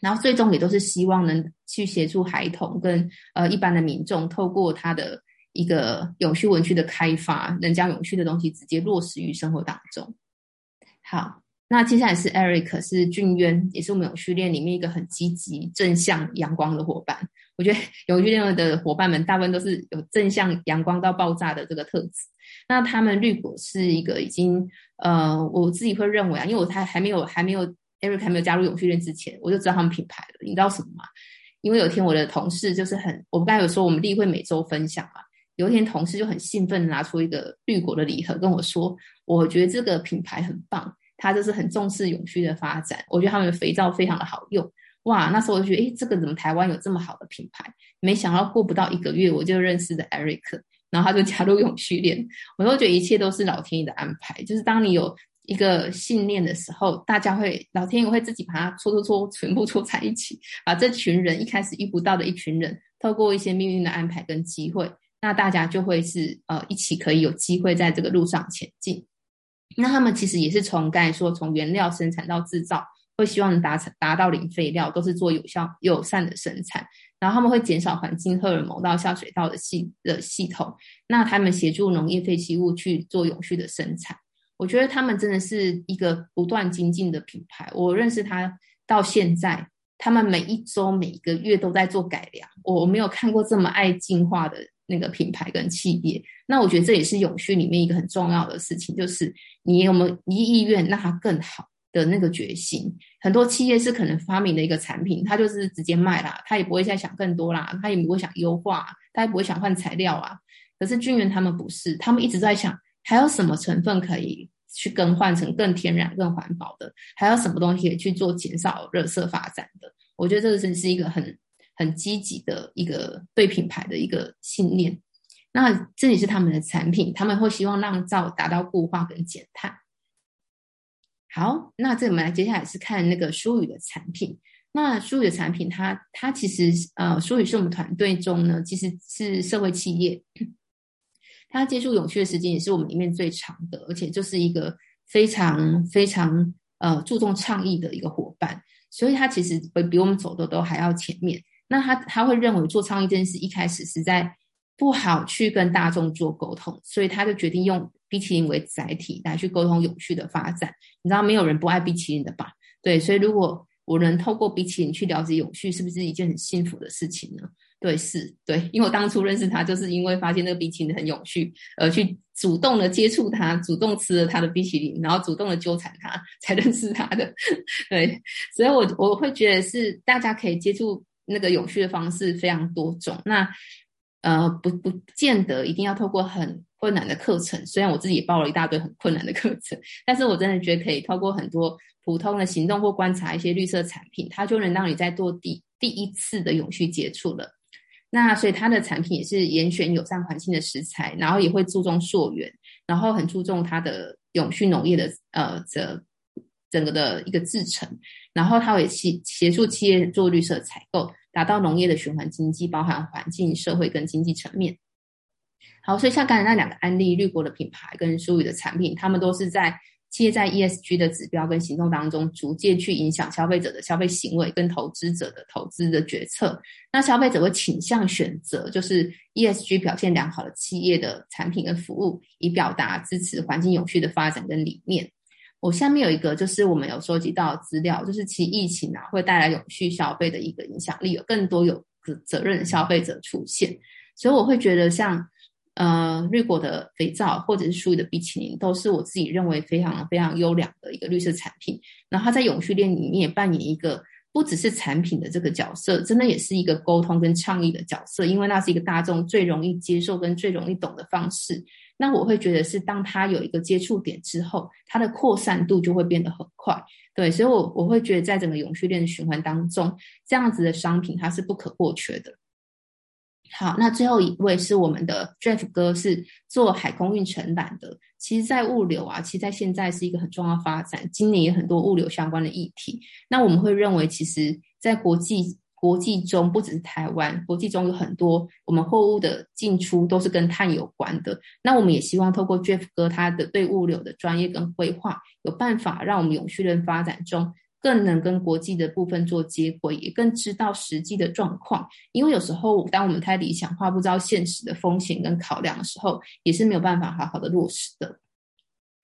然后最终也都是希望能去协助孩童跟呃一般的民众，透过他的一个永续文具的开发，能将永续的东西直接落实于生活当中。好。那接下来是 Eric，是俊渊，也是我们永续链里面一个很积极、正向、阳光的伙伴。我觉得永续链的伙伴们大部分都是有正向、阳光到爆炸的这个特质。那他们绿果是一个已经，呃，我自己会认为啊，因为我还还没有还没有 Eric 还没有加入永续链之前，我就知道他们品牌了。你知道什么吗？因为有一天我的同事就是很，我们刚才有说我们例会每周分享嘛，有一天同事就很兴奋拿出一个绿果的礼盒跟我说，我觉得这个品牌很棒。他就是很重视永续的发展，我觉得他们的肥皂非常的好用，哇！那时候我就觉得，诶，这个怎么台湾有这么好的品牌？没想到过不到一个月，我就认识了 Eric，然后他就加入永续链。我都觉得一切都是老天爷的安排，就是当你有一个信念的时候，大家会老天爷会自己把它搓搓搓，全部搓在一起，把这群人一开始遇不到的一群人，透过一些命运的安排跟机会，那大家就会是呃一起可以有机会在这个路上前进。那他们其实也是从刚才说，从原料生产到制造，会希望能达成达到零废料，都是做有效友善的生产。然后他们会减少环境荷尔蒙到下水道的系的系统。那他们协助农业废弃物去做永续的生产。我觉得他们真的是一个不断精进的品牌。我认识他到现在，他们每一周、每一个月都在做改良。我没有看过这么爱进化的。那个品牌跟企业，那我觉得这也是永续里面一个很重要的事情，就是你有没有一意愿让它更好的那个决心。很多企业是可能发明的一个产品，它就是直接卖啦，它也不会再想更多啦，它也不会想优化，它也不会想换材料啊。可是俊渊他们不是，他们一直在想还有什么成分可以去更换成更天然、更环保的，还有什么东西去做减少热色发展的。我觉得这个真是一个很。很积极的一个对品牌的一个信念，那这也是他们的产品，他们会希望让皂达到固化跟减碳。好，那这我们来接下来是看那个舒宇的产品。那舒宇的产品它，它其实呃，舒宇是我们团队中呢，其实是社会企业，它接触永续的时间也是我们里面最长的，而且就是一个非常非常呃注重倡议的一个伙伴，所以它其实会比我们走的都还要前面。那他他会认为做倡议这件事一开始是在不好去跟大众做沟通，所以他就决定用冰淇淋为载体来去沟通永续的发展。你知道没有人不爱冰淇淋的吧？对，所以如果我能透过冰淇淋去了解永续，是不是一件很幸福的事情呢？对，是，对，因为我当初认识他，就是因为发现那个冰淇淋很永续，而去主动的接触他，主动吃了他的冰淇淋，然后主动的纠缠他，才认识他的。对，所以我我会觉得是大家可以接触。那个永续的方式非常多种，那呃，不不见得一定要透过很困难的课程。虽然我自己也报了一大堆很困难的课程，但是我真的觉得可以透过很多普通的行动或观察一些绿色产品，它就能让你在做第第一次的永续接触了。那所以它的产品也是严选友善环境的食材，然后也会注重溯源，然后很注重它的永续农业的呃这整个的一个制程，然后它会协协助企业做绿色采购，达到农业的循环经济，包含环境、社会跟经济层面。好，所以像刚才那两个案例，绿国的品牌跟舒宇的产品，他们都是在。企业在 ESG 的指标跟行动当中，逐渐去影响消费者的消费行为跟投资者的投资的决策。那消费者会倾向选择就是 ESG 表现良好的企业的产品跟服务，以表达支持环境永续的发展跟理念。我下面有一个就是我们有收集到资料，就是其疫情啊会带来永续消费的一个影响力，有更多有责责任的消费者出现。所以我会觉得像。呃，绿果的肥皂或者是舒宇的冰淇淋，都是我自己认为非常非常优良的一个绿色产品。然后它在永续链里面也扮演一个不只是产品的这个角色，真的也是一个沟通跟倡议的角色，因为那是一个大众最容易接受跟最容易懂的方式。那我会觉得是当它有一个接触点之后，它的扩散度就会变得很快。对，所以我我会觉得在整个永续链的循环当中，这样子的商品它是不可或缺的。好，那最后一位是我们的 Jeff 哥，是做海空运承揽的。其实，在物流啊，其实在现在是一个很重要发展。今年也很多物流相关的议题。那我们会认为，其实，在国际国际中，不只是台湾，国际中有很多我们货物的进出都是跟碳有关的。那我们也希望透过 Jeff 哥他的对物流的专业跟规划，有办法让我们永续的发展中。更能跟国际的部分做接轨，也更知道实际的状况。因为有时候，当我们太理想化，不知道现实的风险跟考量的时候，也是没有办法好好的落实的。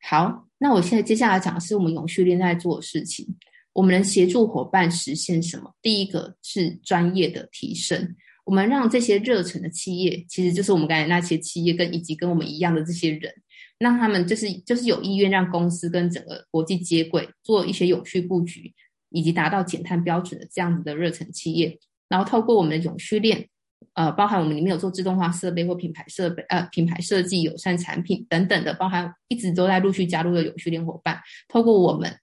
好，那我现在接下来讲的是我们永续链在做的事情。我们能协助伙伴实现什么？第一个是专业的提升。我们让这些热忱的企业，其实就是我们刚才那些企业，跟以及跟我们一样的这些人。让他们就是就是有意愿让公司跟整个国际接轨，做一些永续布局，以及达到减碳标准的这样子的热忱企业，然后透过我们的永续链，呃，包含我们里面有做自动化设备或品牌设备，呃，品牌设计、友善产品等等的，包含一直都在陆续加入的永续链伙伴，透过我们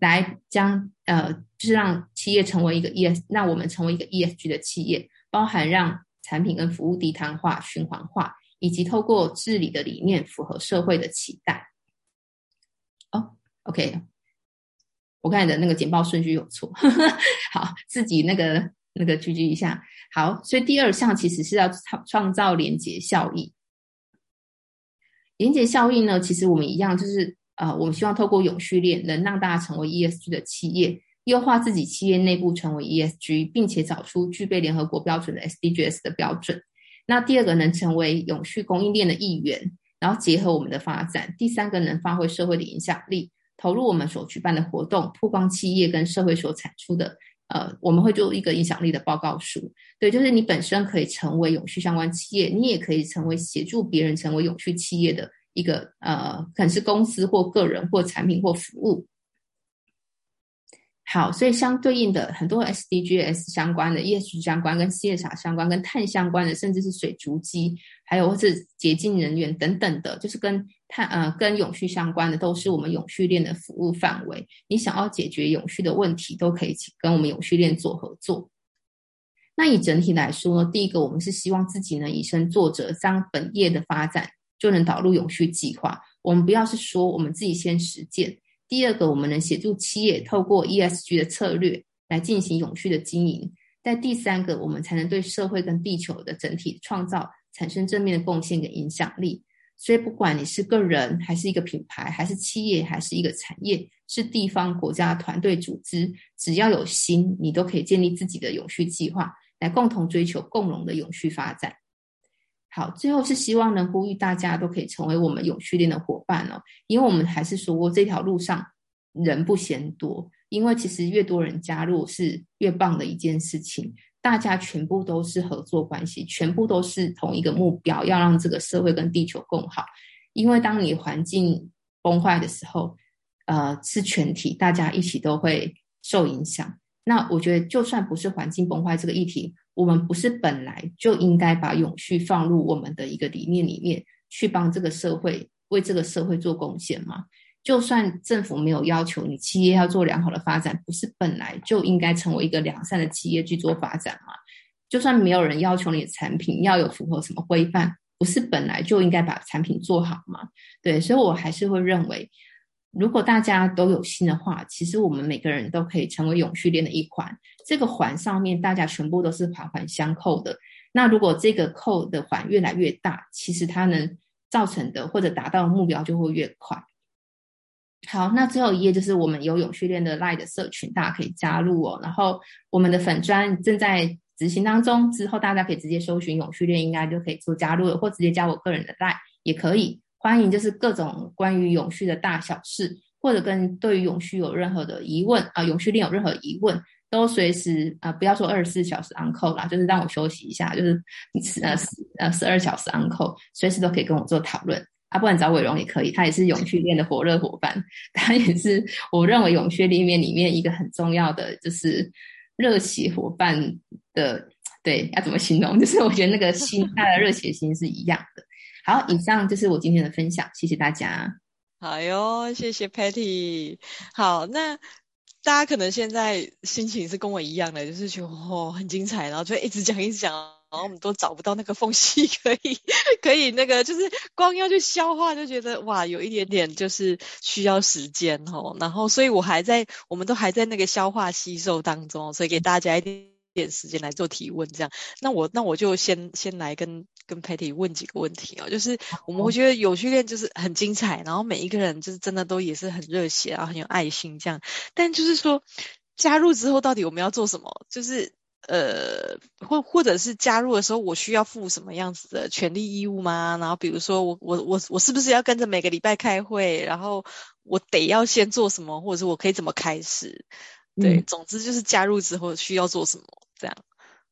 来将呃，就是让企业成为一个 ES，让我们成为一个 ESG 的企业，包含让产品跟服务低碳化、循环化。以及透过治理的理念符合社会的期待。哦，OK，我看你的那个简报顺序有错，好，自己那个那个聚集一下。好，所以第二项其实是要创创造连结效益。连结效益呢，其实我们一样，就是呃，我们希望透过永续链，能让大家成为 ESG 的企业，优化自己企业内部成为 ESG，并且找出具备联合国标准的 SDGs 的标准。那第二个能成为永续供应链的一员，然后结合我们的发展；第三个能发挥社会的影响力，投入我们所举办的活动，曝光企业跟社会所产出的，呃，我们会做一个影响力的报告书。对，就是你本身可以成为永续相关企业，你也可以成为协助别人成为永续企业的一个，呃，可能是公司或个人或产品或服务。好，所以相对应的很多 SDGs 相关的、ES 相关、跟 CSR 相关、跟碳相关的，甚至是水足迹，还有或是洁净能源等等的，就是跟碳呃跟永续相关的，都是我们永续链的服务范围。你想要解决永续的问题，都可以跟我们永续链做合作。那以整体来说呢，第一个我们是希望自己呢以身作则，将本业的发展就能导入永续计划。我们不要是说我们自己先实践。第二个，我们能协助企业透过 ESG 的策略来进行永续的经营。在第三个，我们才能对社会跟地球的整体创造产生正面的贡献跟影响力。所以，不管你是个人，还是一个品牌，还是企业，还是一个产业，是地方、国家、团队、组织，只要有心，你都可以建立自己的永续计划，来共同追求共荣的永续发展。好，最后是希望能呼吁大家都可以成为我们永续链的伙伴哦，因为我们还是说过这条路上人不嫌多，因为其实越多人加入是越棒的一件事情，大家全部都是合作关系，全部都是同一个目标，要让这个社会跟地球更好。因为当你环境崩坏的时候，呃，是全体大家一起都会受影响。那我觉得就算不是环境崩坏这个议题。我们不是本来就应该把永续放入我们的一个理念里面，去帮这个社会为这个社会做贡献吗？就算政府没有要求你企业要做良好的发展，不是本来就应该成为一个良善的企业去做发展吗？就算没有人要求你的产品要有符合什么规范，不是本来就应该把产品做好吗？对，所以我还是会认为。如果大家都有心的话，其实我们每个人都可以成为永续链的一环。这个环上面大家全部都是环环相扣的。那如果这个扣的环越来越大，其实它能造成的或者达到的目标就会越快。好，那最后一页就是我们有永续链的 LINE 的社群，大家可以加入哦。然后我们的粉专正在执行当中，之后大家可以直接搜寻永续链，应该就可以做加入了，或直接加我个人的 l i e 也可以。欢迎，就是各种关于永续的大小事，或者跟对于永续有任何的疑问啊，永续链有任何疑问，都随时啊，不要说二十四小时 uncle 啦，就是让我休息一下，就是呃呃十二小时 uncle，随时都可以跟我做讨论啊，不然找伟荣也可以，他也是永续链的火热伙伴，他也是我认为永续链里面里面一个很重要的就是热血伙伴的，对，要怎么形容？就是我觉得那个心，他的热血心是一样的。好，以上就是我今天的分享，谢谢大家。好哟，谢谢 Patty。好，那大家可能现在心情是跟我一样的，就是觉得哦很精彩，然后就一直讲一直讲，然后我们都找不到那个缝隙 可以可以那个，就是光要去消化就觉得哇有一点点就是需要时间哦。然后所以我还在，我们都还在那个消化吸收当中，所以给大家一点点时间来做提问，这样。那我那我就先先来跟。跟 Patty 问几个问题哦，就是我们会觉得永续链就是很精彩，然后每一个人就是真的都也是很热血然后，很有爱心这样。但就是说加入之后到底我们要做什么？就是呃，或或者是加入的时候我需要负什么样子的权利义务吗？然后比如说我我我我是不是要跟着每个礼拜开会？然后我得要先做什么，或者是我可以怎么开始？对，嗯、总之就是加入之后需要做什么这样。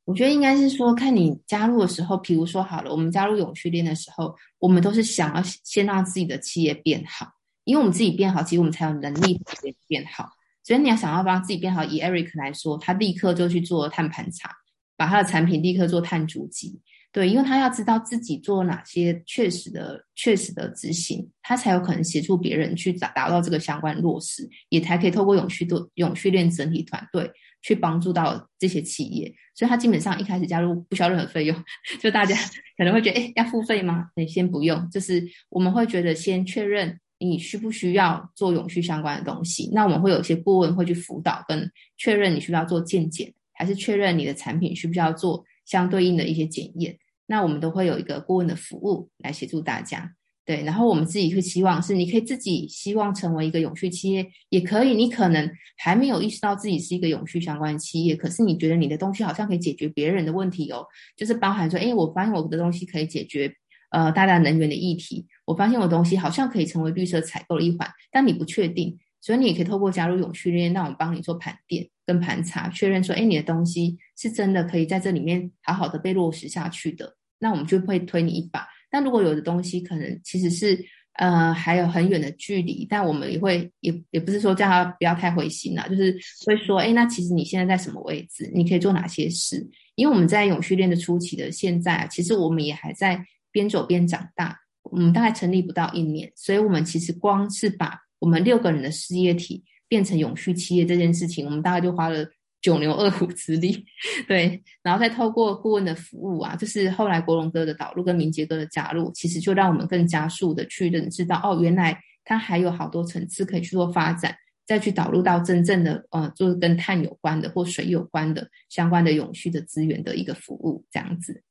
我觉得应该是说，看你加入的时候，比如说好了，我们加入永续链的时候，我们都是想要先让自己的企业变好，因为我们自己变好，其实我们才有能力变好。所以你要想要帮自己变好，以 Eric 来说，他立刻就去做碳盘查，把他的产品立刻做碳足迹，对，因为他要知道自己做哪些确实的、确实的执行，他才有可能协助别人去达达到这个相关落实，也才可以透过永续度永续链整体团队。去帮助到这些企业，所以他基本上一开始加入不需要任何费用，就大家可能会觉得，哎，要付费吗？你先不用，就是我们会觉得先确认你需不需要做永续相关的东西，那我们会有一些顾问会去辅导跟确认你需不需要做健检，还是确认你的产品需不需要做相对应的一些检验，那我们都会有一个顾问的服务来协助大家。对，然后我们自己会希望是，你可以自己希望成为一个永续企业，也可以。你可能还没有意识到自己是一个永续相关的企业，可是你觉得你的东西好像可以解决别人的问题哦，就是包含说，哎，我发现我的东西可以解决呃大家能源的议题，我发现我的东西好像可以成为绿色采购的一环，但你不确定，所以你也可以透过加入永续链，那我们帮你做盘点跟盘查，确认说，哎，你的东西是真的可以在这里面好好的被落实下去的，那我们就会推你一把。但如果有的东西可能其实是呃还有很远的距离，但我们也会也也不是说叫他不要太灰心啦，就是会说，哎，那其实你现在在什么位置？你可以做哪些事？因为我们在永续链的初期的现在，其实我们也还在边走边长大。我们大概成立不到一年，所以我们其实光是把我们六个人的事业体变成永续企业这件事情，我们大概就花了。九牛二虎之力，对，然后再透过顾问的服务啊，就是后来国龙哥的导入跟明杰哥的加入，其实就让我们更加速的去认知到，哦，原来它还有好多层次可以去做发展，再去导入到真正的呃，就是跟碳有关的或水有关的相关的永续的资源的一个服务，这样子。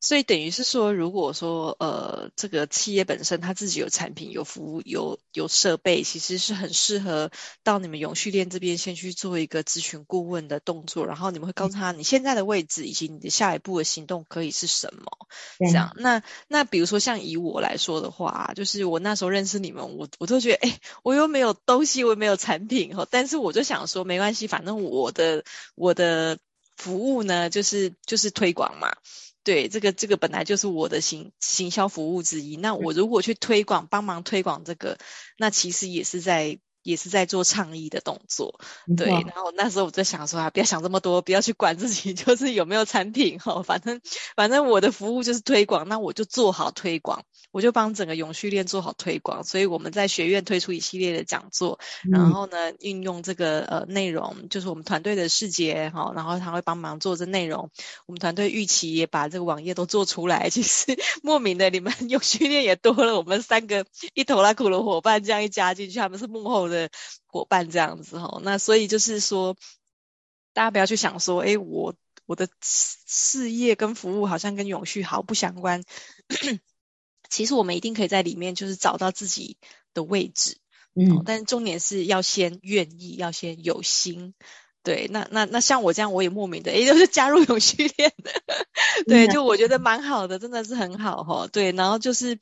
对。所以等于是说，如果说呃，这个企业本身它自己有产品、有服务、有有设备，其实是很适合到你们永续链这边先去做一个咨询顾问的动作，然后你们会告诉他你现在的位置以及你的下一步的行动可以是什么。这样，那那比如说像以我来说的话，就是我那时候认识你们，我我都觉得，哎，我又没有东西，我又没有产品哈，但是我就想说，没关系，反正我的我的服务呢，就是就是推广嘛。对，这个这个本来就是我的行行销服务之一。那我如果去推广，帮忙推广这个，那其实也是在也是在做倡议的动作，对。然后那时候我就想说啊，不要想这么多，不要去管自己，就是有没有产品哈，反正反正我的服务就是推广，那我就做好推广，我就帮整个永续链做好推广。所以我们在学院推出一系列的讲座，然后呢，运用这个呃内容，就是我们团队的视觉哈，然后他会帮忙做这内容。我们团队预期也把这个网页都做出来。其实莫名的，你们 永续链也多了，我们三个一头拉苦的伙伴这样一加进去，他们是幕后的伙伴这样子哈，那所以就是说，大家不要去想说，哎，我我的事业跟服务好像跟永续毫不相关。其实我们一定可以在里面就是找到自己的位置，嗯，但是重点是要先愿意，要先有心。对，那那那像我这样，我也莫名的，也，就是加入永续链的，对，就我觉得蛮好的，真的是很好哈。对，然后就是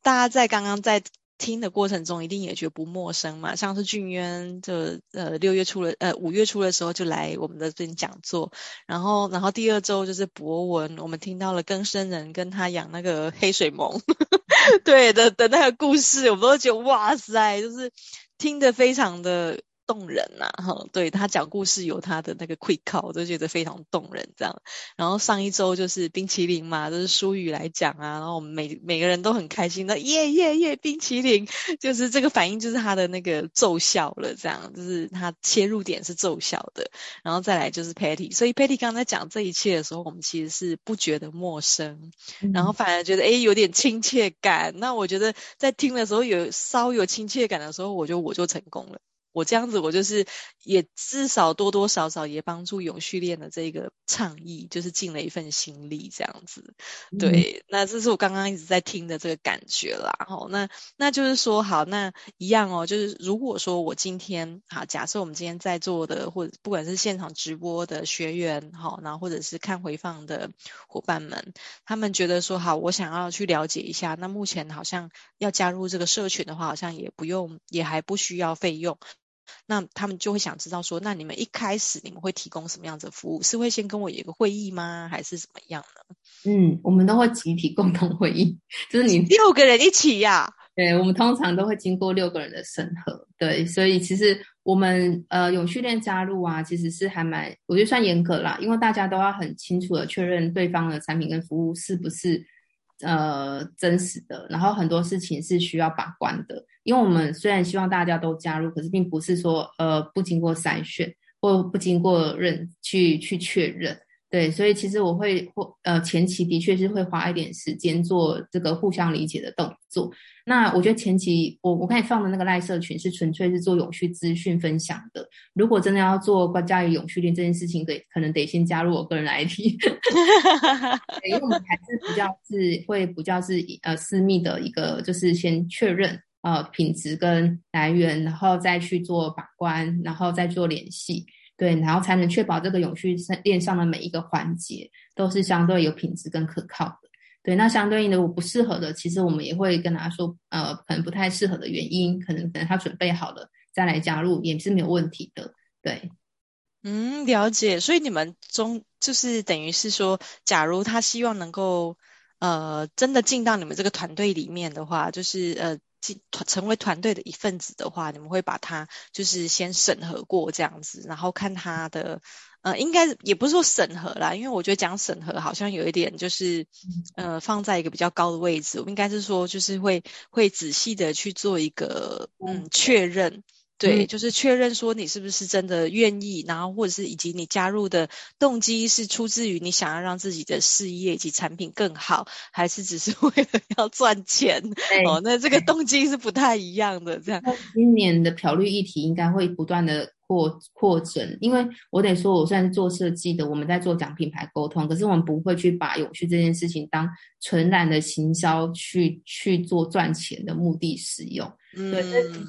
大家在刚刚在。听的过程中一定也觉得不陌生嘛，上次俊渊就呃六月初的呃五月初的时候就来我们的这边讲座，然后然后第二周就是博文，我们听到了更生人跟他养那个黑水虻，对的的那个故事，我们都觉得哇塞，就是听得非常的。动人呐、啊，哈，对，他讲故事有他的那个 quick call，我都觉得非常动人，这样。然后上一周就是冰淇淋嘛，就是舒宇来讲啊，然后我们每每个人都很开心的，耶耶耶，冰淇淋，就是这个反应就是他的那个奏效了，这样，就是他切入点是奏效的。然后再来就是 Patty，所以 Patty 刚才讲这一切的时候，我们其实是不觉得陌生，然后反而觉得诶有点亲切感。那我觉得在听的时候有稍有亲切感的时候，我觉得我就成功了。我这样子，我就是也至少多多少少也帮助永续链的这个倡议，就是尽了一份心力这样子。对，嗯、那这是我刚刚一直在听的这个感觉啦。吼，那那就是说，好，那一样哦，就是如果说我今天，好，假设我们今天在座的，或者不管是现场直播的学员，好，然后或者是看回放的伙伴们，他们觉得说，好，我想要去了解一下，那目前好像要加入这个社群的话，好像也不用，也还不需要费用。那他们就会想知道说，那你们一开始你们会提供什么样子的服务？是会先跟我有一个会议吗？还是怎么样呢？嗯，我们都会集体共同会议，就是你六个人一起呀、啊。对，我们通常都会经过六个人的审核。对，所以其实我们呃永续链加入啊，其实是还蛮我觉得算严格啦，因为大家都要很清楚的确认对方的产品跟服务是不是。呃，真实的，然后很多事情是需要把关的，因为我们虽然希望大家都加入，可是并不是说呃不经过筛选或不经过认去去确认。对，所以其实我会或呃前期的确是会花一点时间做这个互相理解的动作。那我觉得前期我我看你放的那个赖社群是纯粹是做永续资讯分享的。如果真的要做关于永续链这件事情，得可能得先加入我个人 ID，因为我们还是比较是会比较是呃私密的一个，就是先确认呃品质跟来源，然后再去做把关，然后再做联系。对，然后才能确保这个永续链上的每一个环节都是相对有品质跟可靠的。对，那相对应的，我不适合的，其实我们也会跟他说，呃，可能不太适合的原因，可能等他准备好了再来加入也是没有问题的。对，嗯，了解。所以你们中就是等于是说，假如他希望能够呃真的进到你们这个团队里面的话，就是呃。进团成为团队的一份子的话，你们会把他就是先审核过这样子，然后看他的呃，应该也不是说审核啦，因为我觉得讲审核好像有一点就是呃放在一个比较高的位置，我应该是说就是会会仔细的去做一个嗯确认。对，就是确认说你是不是真的愿意，然后或者是以及你加入的动机是出自于你想要让自己的事业以及产品更好，还是只是 为了要赚钱？哦，那这个动机是不太一样的。这样，今年的漂绿议题应该会不断的扩扩增，因为我得说，我虽然是做设计的，我们在做讲品牌沟通，可是我们不会去把永续这件事情当纯然的行销去去做赚钱的目的使用。嗯，对，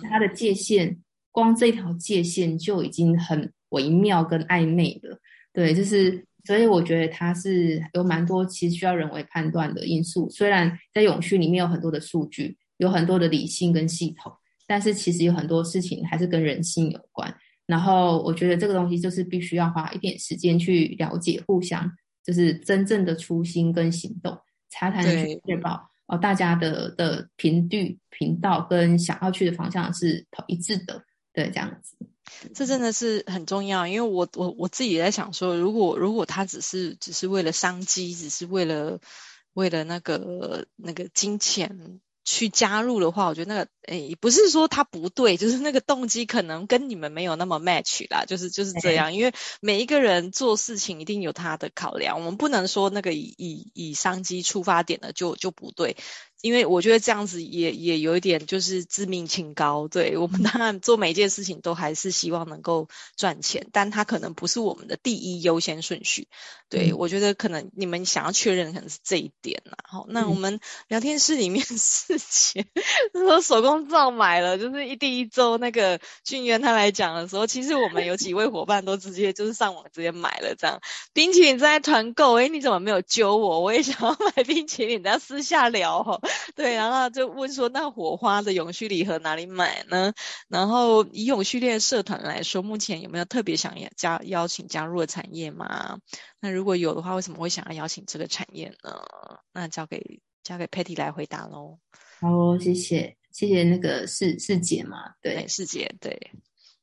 它的界限。光这条界限就已经很微妙跟暧昧了，对，就是所以我觉得它是有蛮多其实需要人为判断的因素。虽然在永续里面有很多的数据，有很多的理性跟系统，但是其实有很多事情还是跟人性有关。然后我觉得这个东西就是必须要花一点时间去了解，互相就是真正的初心跟行动，才才能确保哦大家的的频率频道跟想要去的方向是一致的。对，这样子，这真的是很重要，因为我我我自己也在想说，如果如果他只是只是为了商机，只是为了为了那个那个金钱。去加入的话，我觉得那个诶，不是说他不对，就是那个动机可能跟你们没有那么 match 啦，就是就是这样。因为每一个人做事情一定有他的考量，我们不能说那个以以以商机出发点的就就不对。因为我觉得这样子也也有一点就是自命清高，对，我们当然做每一件事情都还是希望能够赚钱，但它可能不是我们的第一优先顺序。对，嗯、我觉得可能你们想要确认的可能是这一点啦。好，那我们聊天室里面 事情，说手工皂买了，就是一第一周那个俊渊他来讲的时候，其实我们有几位伙伴都直接就是上网直接买了这样。冰淇淋在团购，诶，你怎么没有揪我？我也想要买冰淇淋，大家私下聊哈。对，然后就问说，那火花的永续礼盒哪里买呢？然后以永续链社团来说，目前有没有特别想要加邀请加入的产业吗？那如果有的话，为什么会想要邀请这个产业呢？那交给交给 Patty 来回答喽。好，谢谢谢谢那个世世姐嘛，对，世姐对，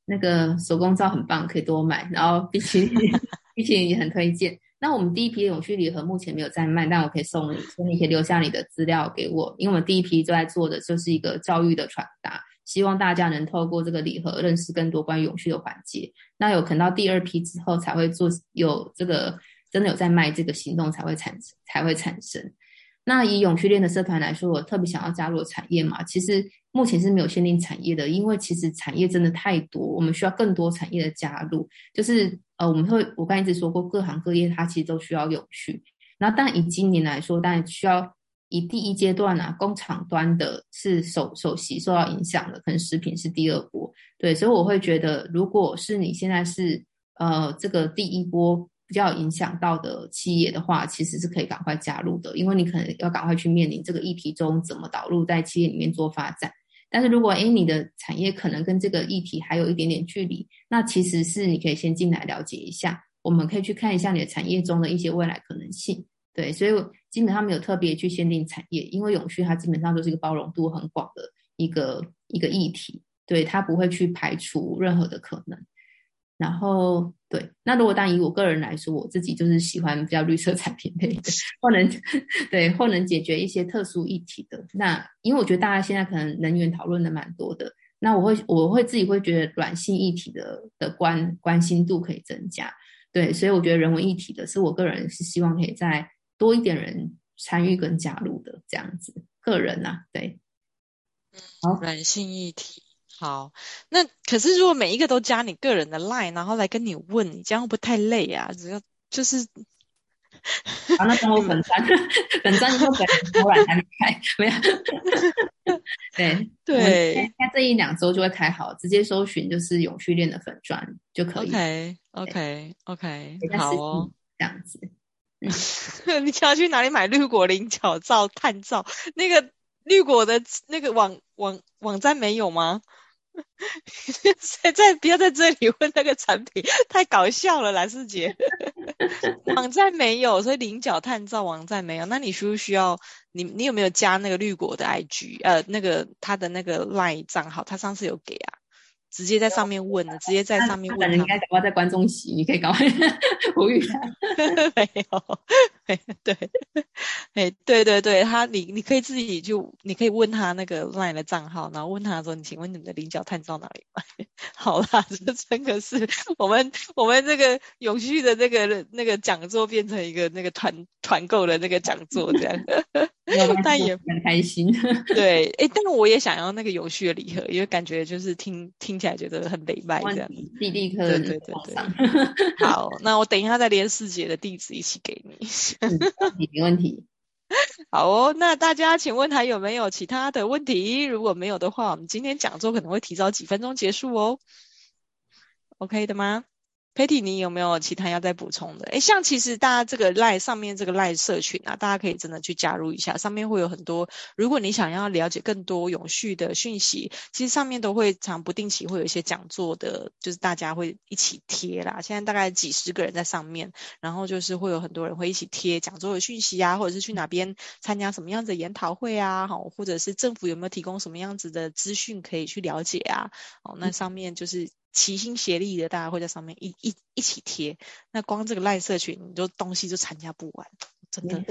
那个手工皂很棒，可以多买，然后冰淇淋 冰淇淋也很推荐。那我们第一批的永续礼盒目前没有在卖，但我可以送你，所以你可以留下你的资料给我，因为我们第一批都在做的就是一个教育的传达，希望大家能透过这个礼盒认识更多关于永续的环节。那有可能到第二批之后才会做，有这个真的有在卖这个行动才会产生，才会产生。那以永续链的社团来说，我特别想要加入产业嘛，其实目前是没有限定产业的，因为其实产业真的太多，我们需要更多产业的加入。就是呃，我们会我刚才一直说过，各行各业它其实都需要永续。那但以今年来说，当然需要以第一阶段啊，工厂端的是首首席受到影响的，可能食品是第二波。对，所以我会觉得，如果是你现在是呃这个第一波。比较影响到的企业的话，其实是可以赶快加入的，因为你可能要赶快去面临这个议题中怎么导入在企业里面做发展。但是如果诶你的产业可能跟这个议题还有一点点距离，那其实是你可以先进来了解一下，我们可以去看一下你的产业中的一些未来可能性。对，所以基本上没有特别去限定产业，因为永续它基本上都是一个包容度很广的一个一个议题，对，它不会去排除任何的可能。然后对，那如果当以我个人来说，我自己就是喜欢比较绿色产品类的，或能对或能解决一些特殊议题的。那因为我觉得大家现在可能能源讨论的蛮多的，那我会我会自己会觉得软性议题的的关关心度可以增加。对，所以我觉得人文议题的是我个人是希望可以再多一点人参与跟加入的这样子。个人呐、啊，对，好，软性议题。好，那可是如果每一个都加你个人的 line，然后来跟你问，你这样会不会太累啊？只要就是，啊，那跟我本专，本专是本突然还没开，没有，对 对，应该这一两周就会开好，直接搜寻就是永续链的粉砖就可以。OK OK OK，好哦，这样子。你想要去哪里买绿果菱角皂、碳皂？那个绿果的那个网网网站没有吗？现 在不要在这里问那个产品，太搞笑了，蓝世杰。网站没有，所以菱角探照网站没有。那你需不需要？你你有没有加那个绿果的 IG？呃，那个他的那个 LINE 账号，他上次有给啊。直接在上面问了，直接在上面问。人应该搞在观众席，你可以搞 呼吁他。没有，对，哎，对对对，他你你可以自己就，你可以问他那个 LINE 的账号，然后问他说，你请问你们的菱角炭到哪里买？好啦，这真的是我们我们这个永续的那个那个讲座变成一个那个团团购的那个讲座这样。但也很开心，对，哎，但我也想要那个永续的礼盒，因为感觉就是听听起来觉得很美卖这样。立立刻对对对对，好，那我等一下再连四姐的地址一起给你。没问题。好哦，那大家请问还有没有其他的问题？如果没有的话，我们今天讲座可能会提早几分钟结束哦。OK 的吗 Patty，你有没有其他要再补充的？诶，像其实大家这个 LINE 上面这个 LINE 社群啊，大家可以真的去加入一下，上面会有很多。如果你想要了解更多永续的讯息，其实上面都会常不定期会有一些讲座的，就是大家会一起贴啦。现在大概几十个人在上面，然后就是会有很多人会一起贴讲座的讯息啊，或者是去哪边参加什么样子的研讨会啊，好，或者是政府有没有提供什么样子的资讯可以去了解啊？哦，那上面就是。齐心协力的，大家会在上面一一一起贴。那光这个赖社群，你就东西就参加不完，真的。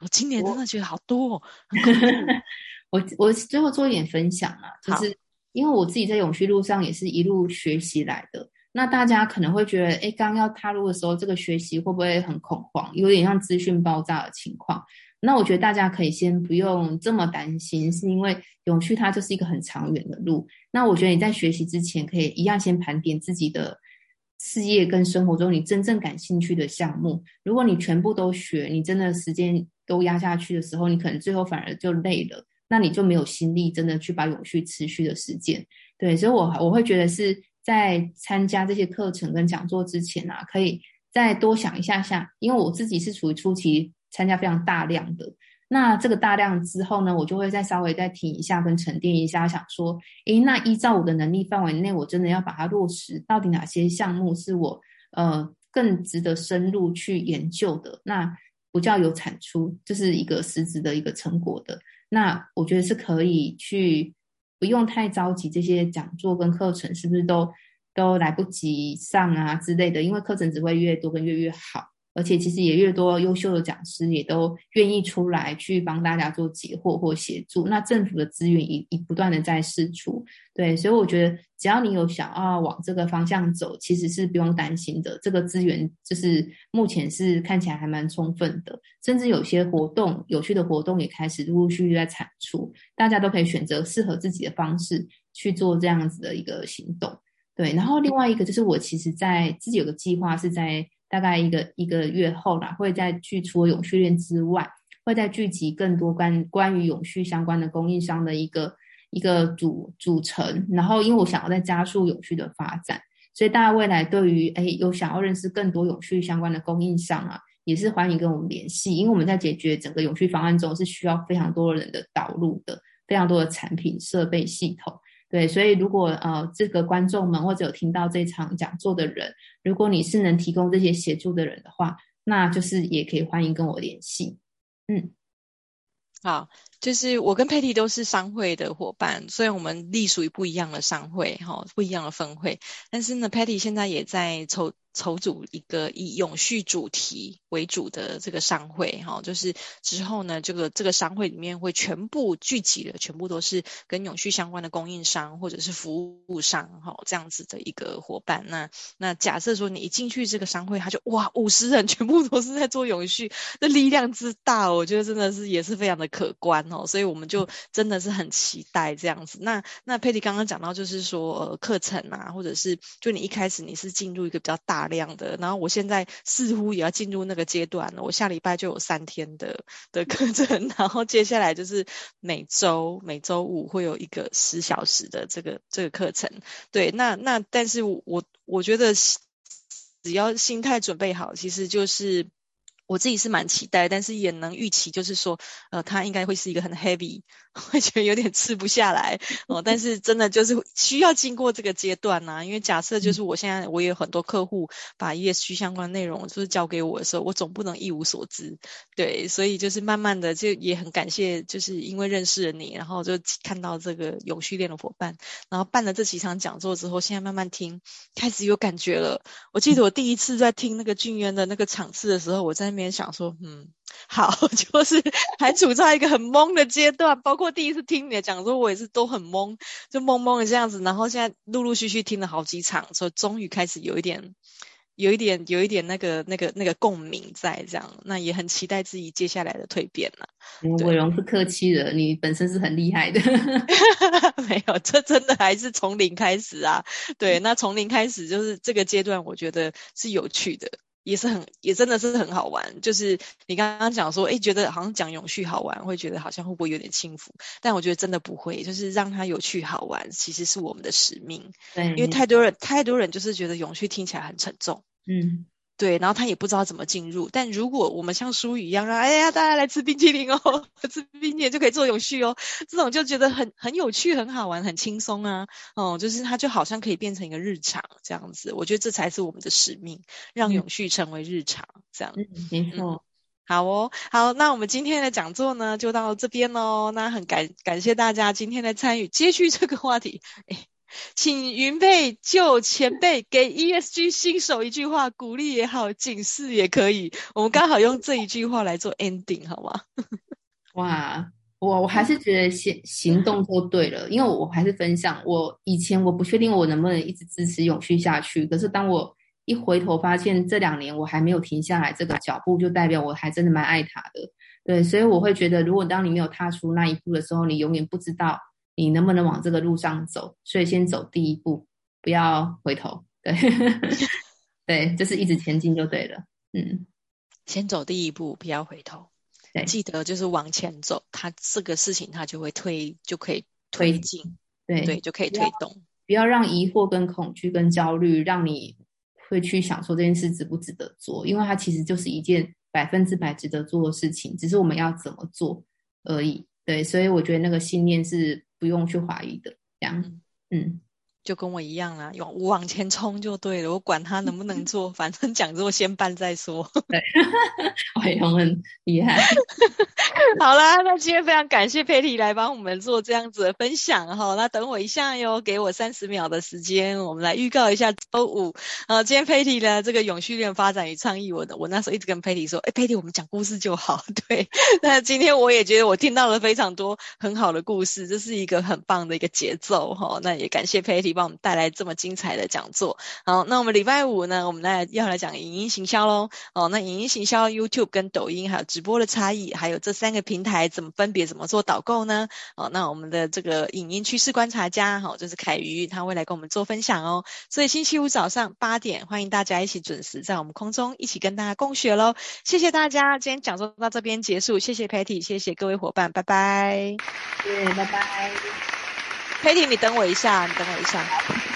我今年真的觉得好多哦。我我最后做一点分享啊，就是因为我自己在永续路上也是一路学习来的。那大家可能会觉得，哎，刚要踏入的时候，这个学习会不会很恐慌，有点像资讯爆炸的情况？那我觉得大家可以先不用这么担心，是因为永续它就是一个很长远的路。那我觉得你在学习之前，可以一样先盘点自己的事业跟生活中你真正感兴趣的项目。如果你全部都学，你真的时间都压下去的时候，你可能最后反而就累了，那你就没有心力真的去把永续持续的实践。对，所以我我会觉得是在参加这些课程跟讲座之前啊，可以再多想一下下，因为我自己是处于初期。参加非常大量的，那这个大量之后呢，我就会再稍微再停一下，跟沉淀一下，想说，诶，那依照我的能力范围内，我真的要把它落实，到底哪些项目是我呃更值得深入去研究的，那不叫有产出，这、就是一个实质的一个成果的，那我觉得是可以去不用太着急，这些讲座跟课程是不是都都来不及上啊之类的，因为课程只会越多跟越越好。而且其实也越多优秀的讲师也都愿意出来去帮大家做解惑或协助。那政府的资源也也不断的在释出，对，所以我觉得只要你有想要往这个方向走，其实是不用担心的。这个资源就是目前是看起来还蛮充分的，甚至有些活动有趣的活动也开始陆陆续续在产出，大家都可以选择适合自己的方式去做这样子的一个行动。对，然后另外一个就是我其实在自己有个计划是在。大概一个一个月后啦，会再去除了永续链之外，会再聚集更多关关于永续相关的供应商的一个一个组组成。然后，因为我想要再加速永续的发展，所以大家未来对于哎有想要认识更多永续相关的供应商啊，也是欢迎跟我们联系。因为我们在解决整个永续方案中是需要非常多人的导入的，非常多的产品设备系统。对，所以如果呃这个观众们或者有听到这场讲座的人，如果你是能提供这些协助的人的话，那就是也可以欢迎跟我联系。嗯，好，就是我跟 Patty 都是商会的伙伴，虽然我们隶属于不一样的商会，哈，不一样的分会，但是呢，Patty 现在也在筹。筹组一个以永续主题为主的这个商会，哈，就是之后呢，这个这个商会里面会全部聚集了，全部都是跟永续相关的供应商或者是服务商，哈，这样子的一个伙伴。那那假设说你一进去这个商会，他就哇，五十人全部都是在做永续，那力量之大，我觉得真的是也是非常的可观哦。所以我们就真的是很期待这样子。那那 Patty 刚刚讲到就是说，呃，课程啊，或者是就你一开始你是进入一个比较大。量的，然后我现在似乎也要进入那个阶段了。我下礼拜就有三天的的课程，然后接下来就是每周每周五会有一个十小时的这个这个课程。对，那那但是我我觉得只要心态准备好，其实就是。我自己是蛮期待，但是也能预期，就是说，呃，它应该会是一个很 heavy，会觉得有点吃不下来哦。但是真的就是需要经过这个阶段呐、啊，因为假设就是我现在我也有很多客户把 ESG 相关内容就是交给我的时候，我总不能一无所知，对，所以就是慢慢的就也很感谢，就是因为认识了你，然后就看到这个永续链的伙伴，然后办了这几场讲座之后，现在慢慢听，开始有感觉了。我记得我第一次在听那个俊渊的那个场次的时候，我在。边想说，嗯，好，就是还处在一个很懵的阶段，包括第一次听你的讲座，我也是都很懵，就懵懵的这样子。然后现在陆陆续续听了好几场，所以终于开始有一点，有一点，有一点那个、那个、那个共鸣在这样。那也很期待自己接下来的蜕变了。伟荣是客气的，你本身是很厉害的。没有，这真的还是从零开始啊。对，那从零开始就是这个阶段，我觉得是有趣的。也是很，也真的是很好玩。就是你刚刚讲说，哎，觉得好像讲永续好玩，会觉得好像会不会有点轻浮？但我觉得真的不会，就是让它有趣好玩，其实是我们的使命。对，因为太多人，太多人就是觉得永续听起来很沉重。嗯。对，然后他也不知道怎么进入。但如果我们像书语一样，让哎呀，大家来吃冰淇淋哦，吃冰淇淋就可以做永续哦，这种就觉得很很有趣、很好玩、很轻松啊。哦，就是它就好像可以变成一个日常这样子。我觉得这才是我们的使命，让永续成为日常、嗯、这样。嗯，没错。好哦，好，那我们今天的讲座呢就到这边喽。那很感感谢大家今天的参与，接续这个话题。哎。请云佩就前辈给 ESG 新手一句话，鼓励也好，警示也可以。我们刚好用这一句话来做 ending，好吗？哇，我我还是觉得行行动就对了，因为我还是分享。我以前我不确定我能不能一直支持永续下去，可是当我一回头发现这两年我还没有停下来这个脚步，就代表我还真的蛮爱他的。对，所以我会觉得，如果当你没有踏出那一步的时候，你永远不知道。你能不能往这个路上走？所以先走第一步，不要回头。对，对，就是一直前进就对了。嗯，先走第一步，不要回头。对，记得就是往前走，它这个事情它就会推，就可以推进。对对，就可以推动。不要让疑惑、跟恐惧、跟焦虑，让你会去想说这件事值不值得做，因为它其实就是一件百分之百值得做的事情，只是我们要怎么做而已。对，所以我觉得那个信念是。不用去怀疑的，这样，嗯，就跟我一样啦，往往前冲就对了，我管他能不能做，反正讲座先办再说。对，伟鸿很厉害。好啦，那今天非常感谢 Patty 来帮我们做这样子的分享哈。那等我一下哟，给我三十秒的时间，我们来预告一下周五。呃，今天 Patty 的这个永续链发展与倡议，我的我那时候一直跟 Patty 说，哎，Patty 我们讲故事就好。对，那今天我也觉得我听到了非常多很好的故事，这是一个很棒的一个节奏哈。那也感谢帮我们带来这么精彩的讲座。好，那我们礼拜五呢，我们来要来讲影音行销喽。哦，那影音行销 YouTube 跟抖音还有直播的差异，还有这三个平台怎么分别怎么做导购呢？哦，那我们的这个影音趋势观察家，哈、就是凯瑜，他会来跟我们做分享哦。所以星期五早上八点，欢迎大家一起准时在我们空中一起跟大家共学喽。谢谢大家，今天讲座到这边结束，谢谢 Patty，谢谢各位伙伴，拜拜。对，拜拜。Patty，你等我一下，你等我一下。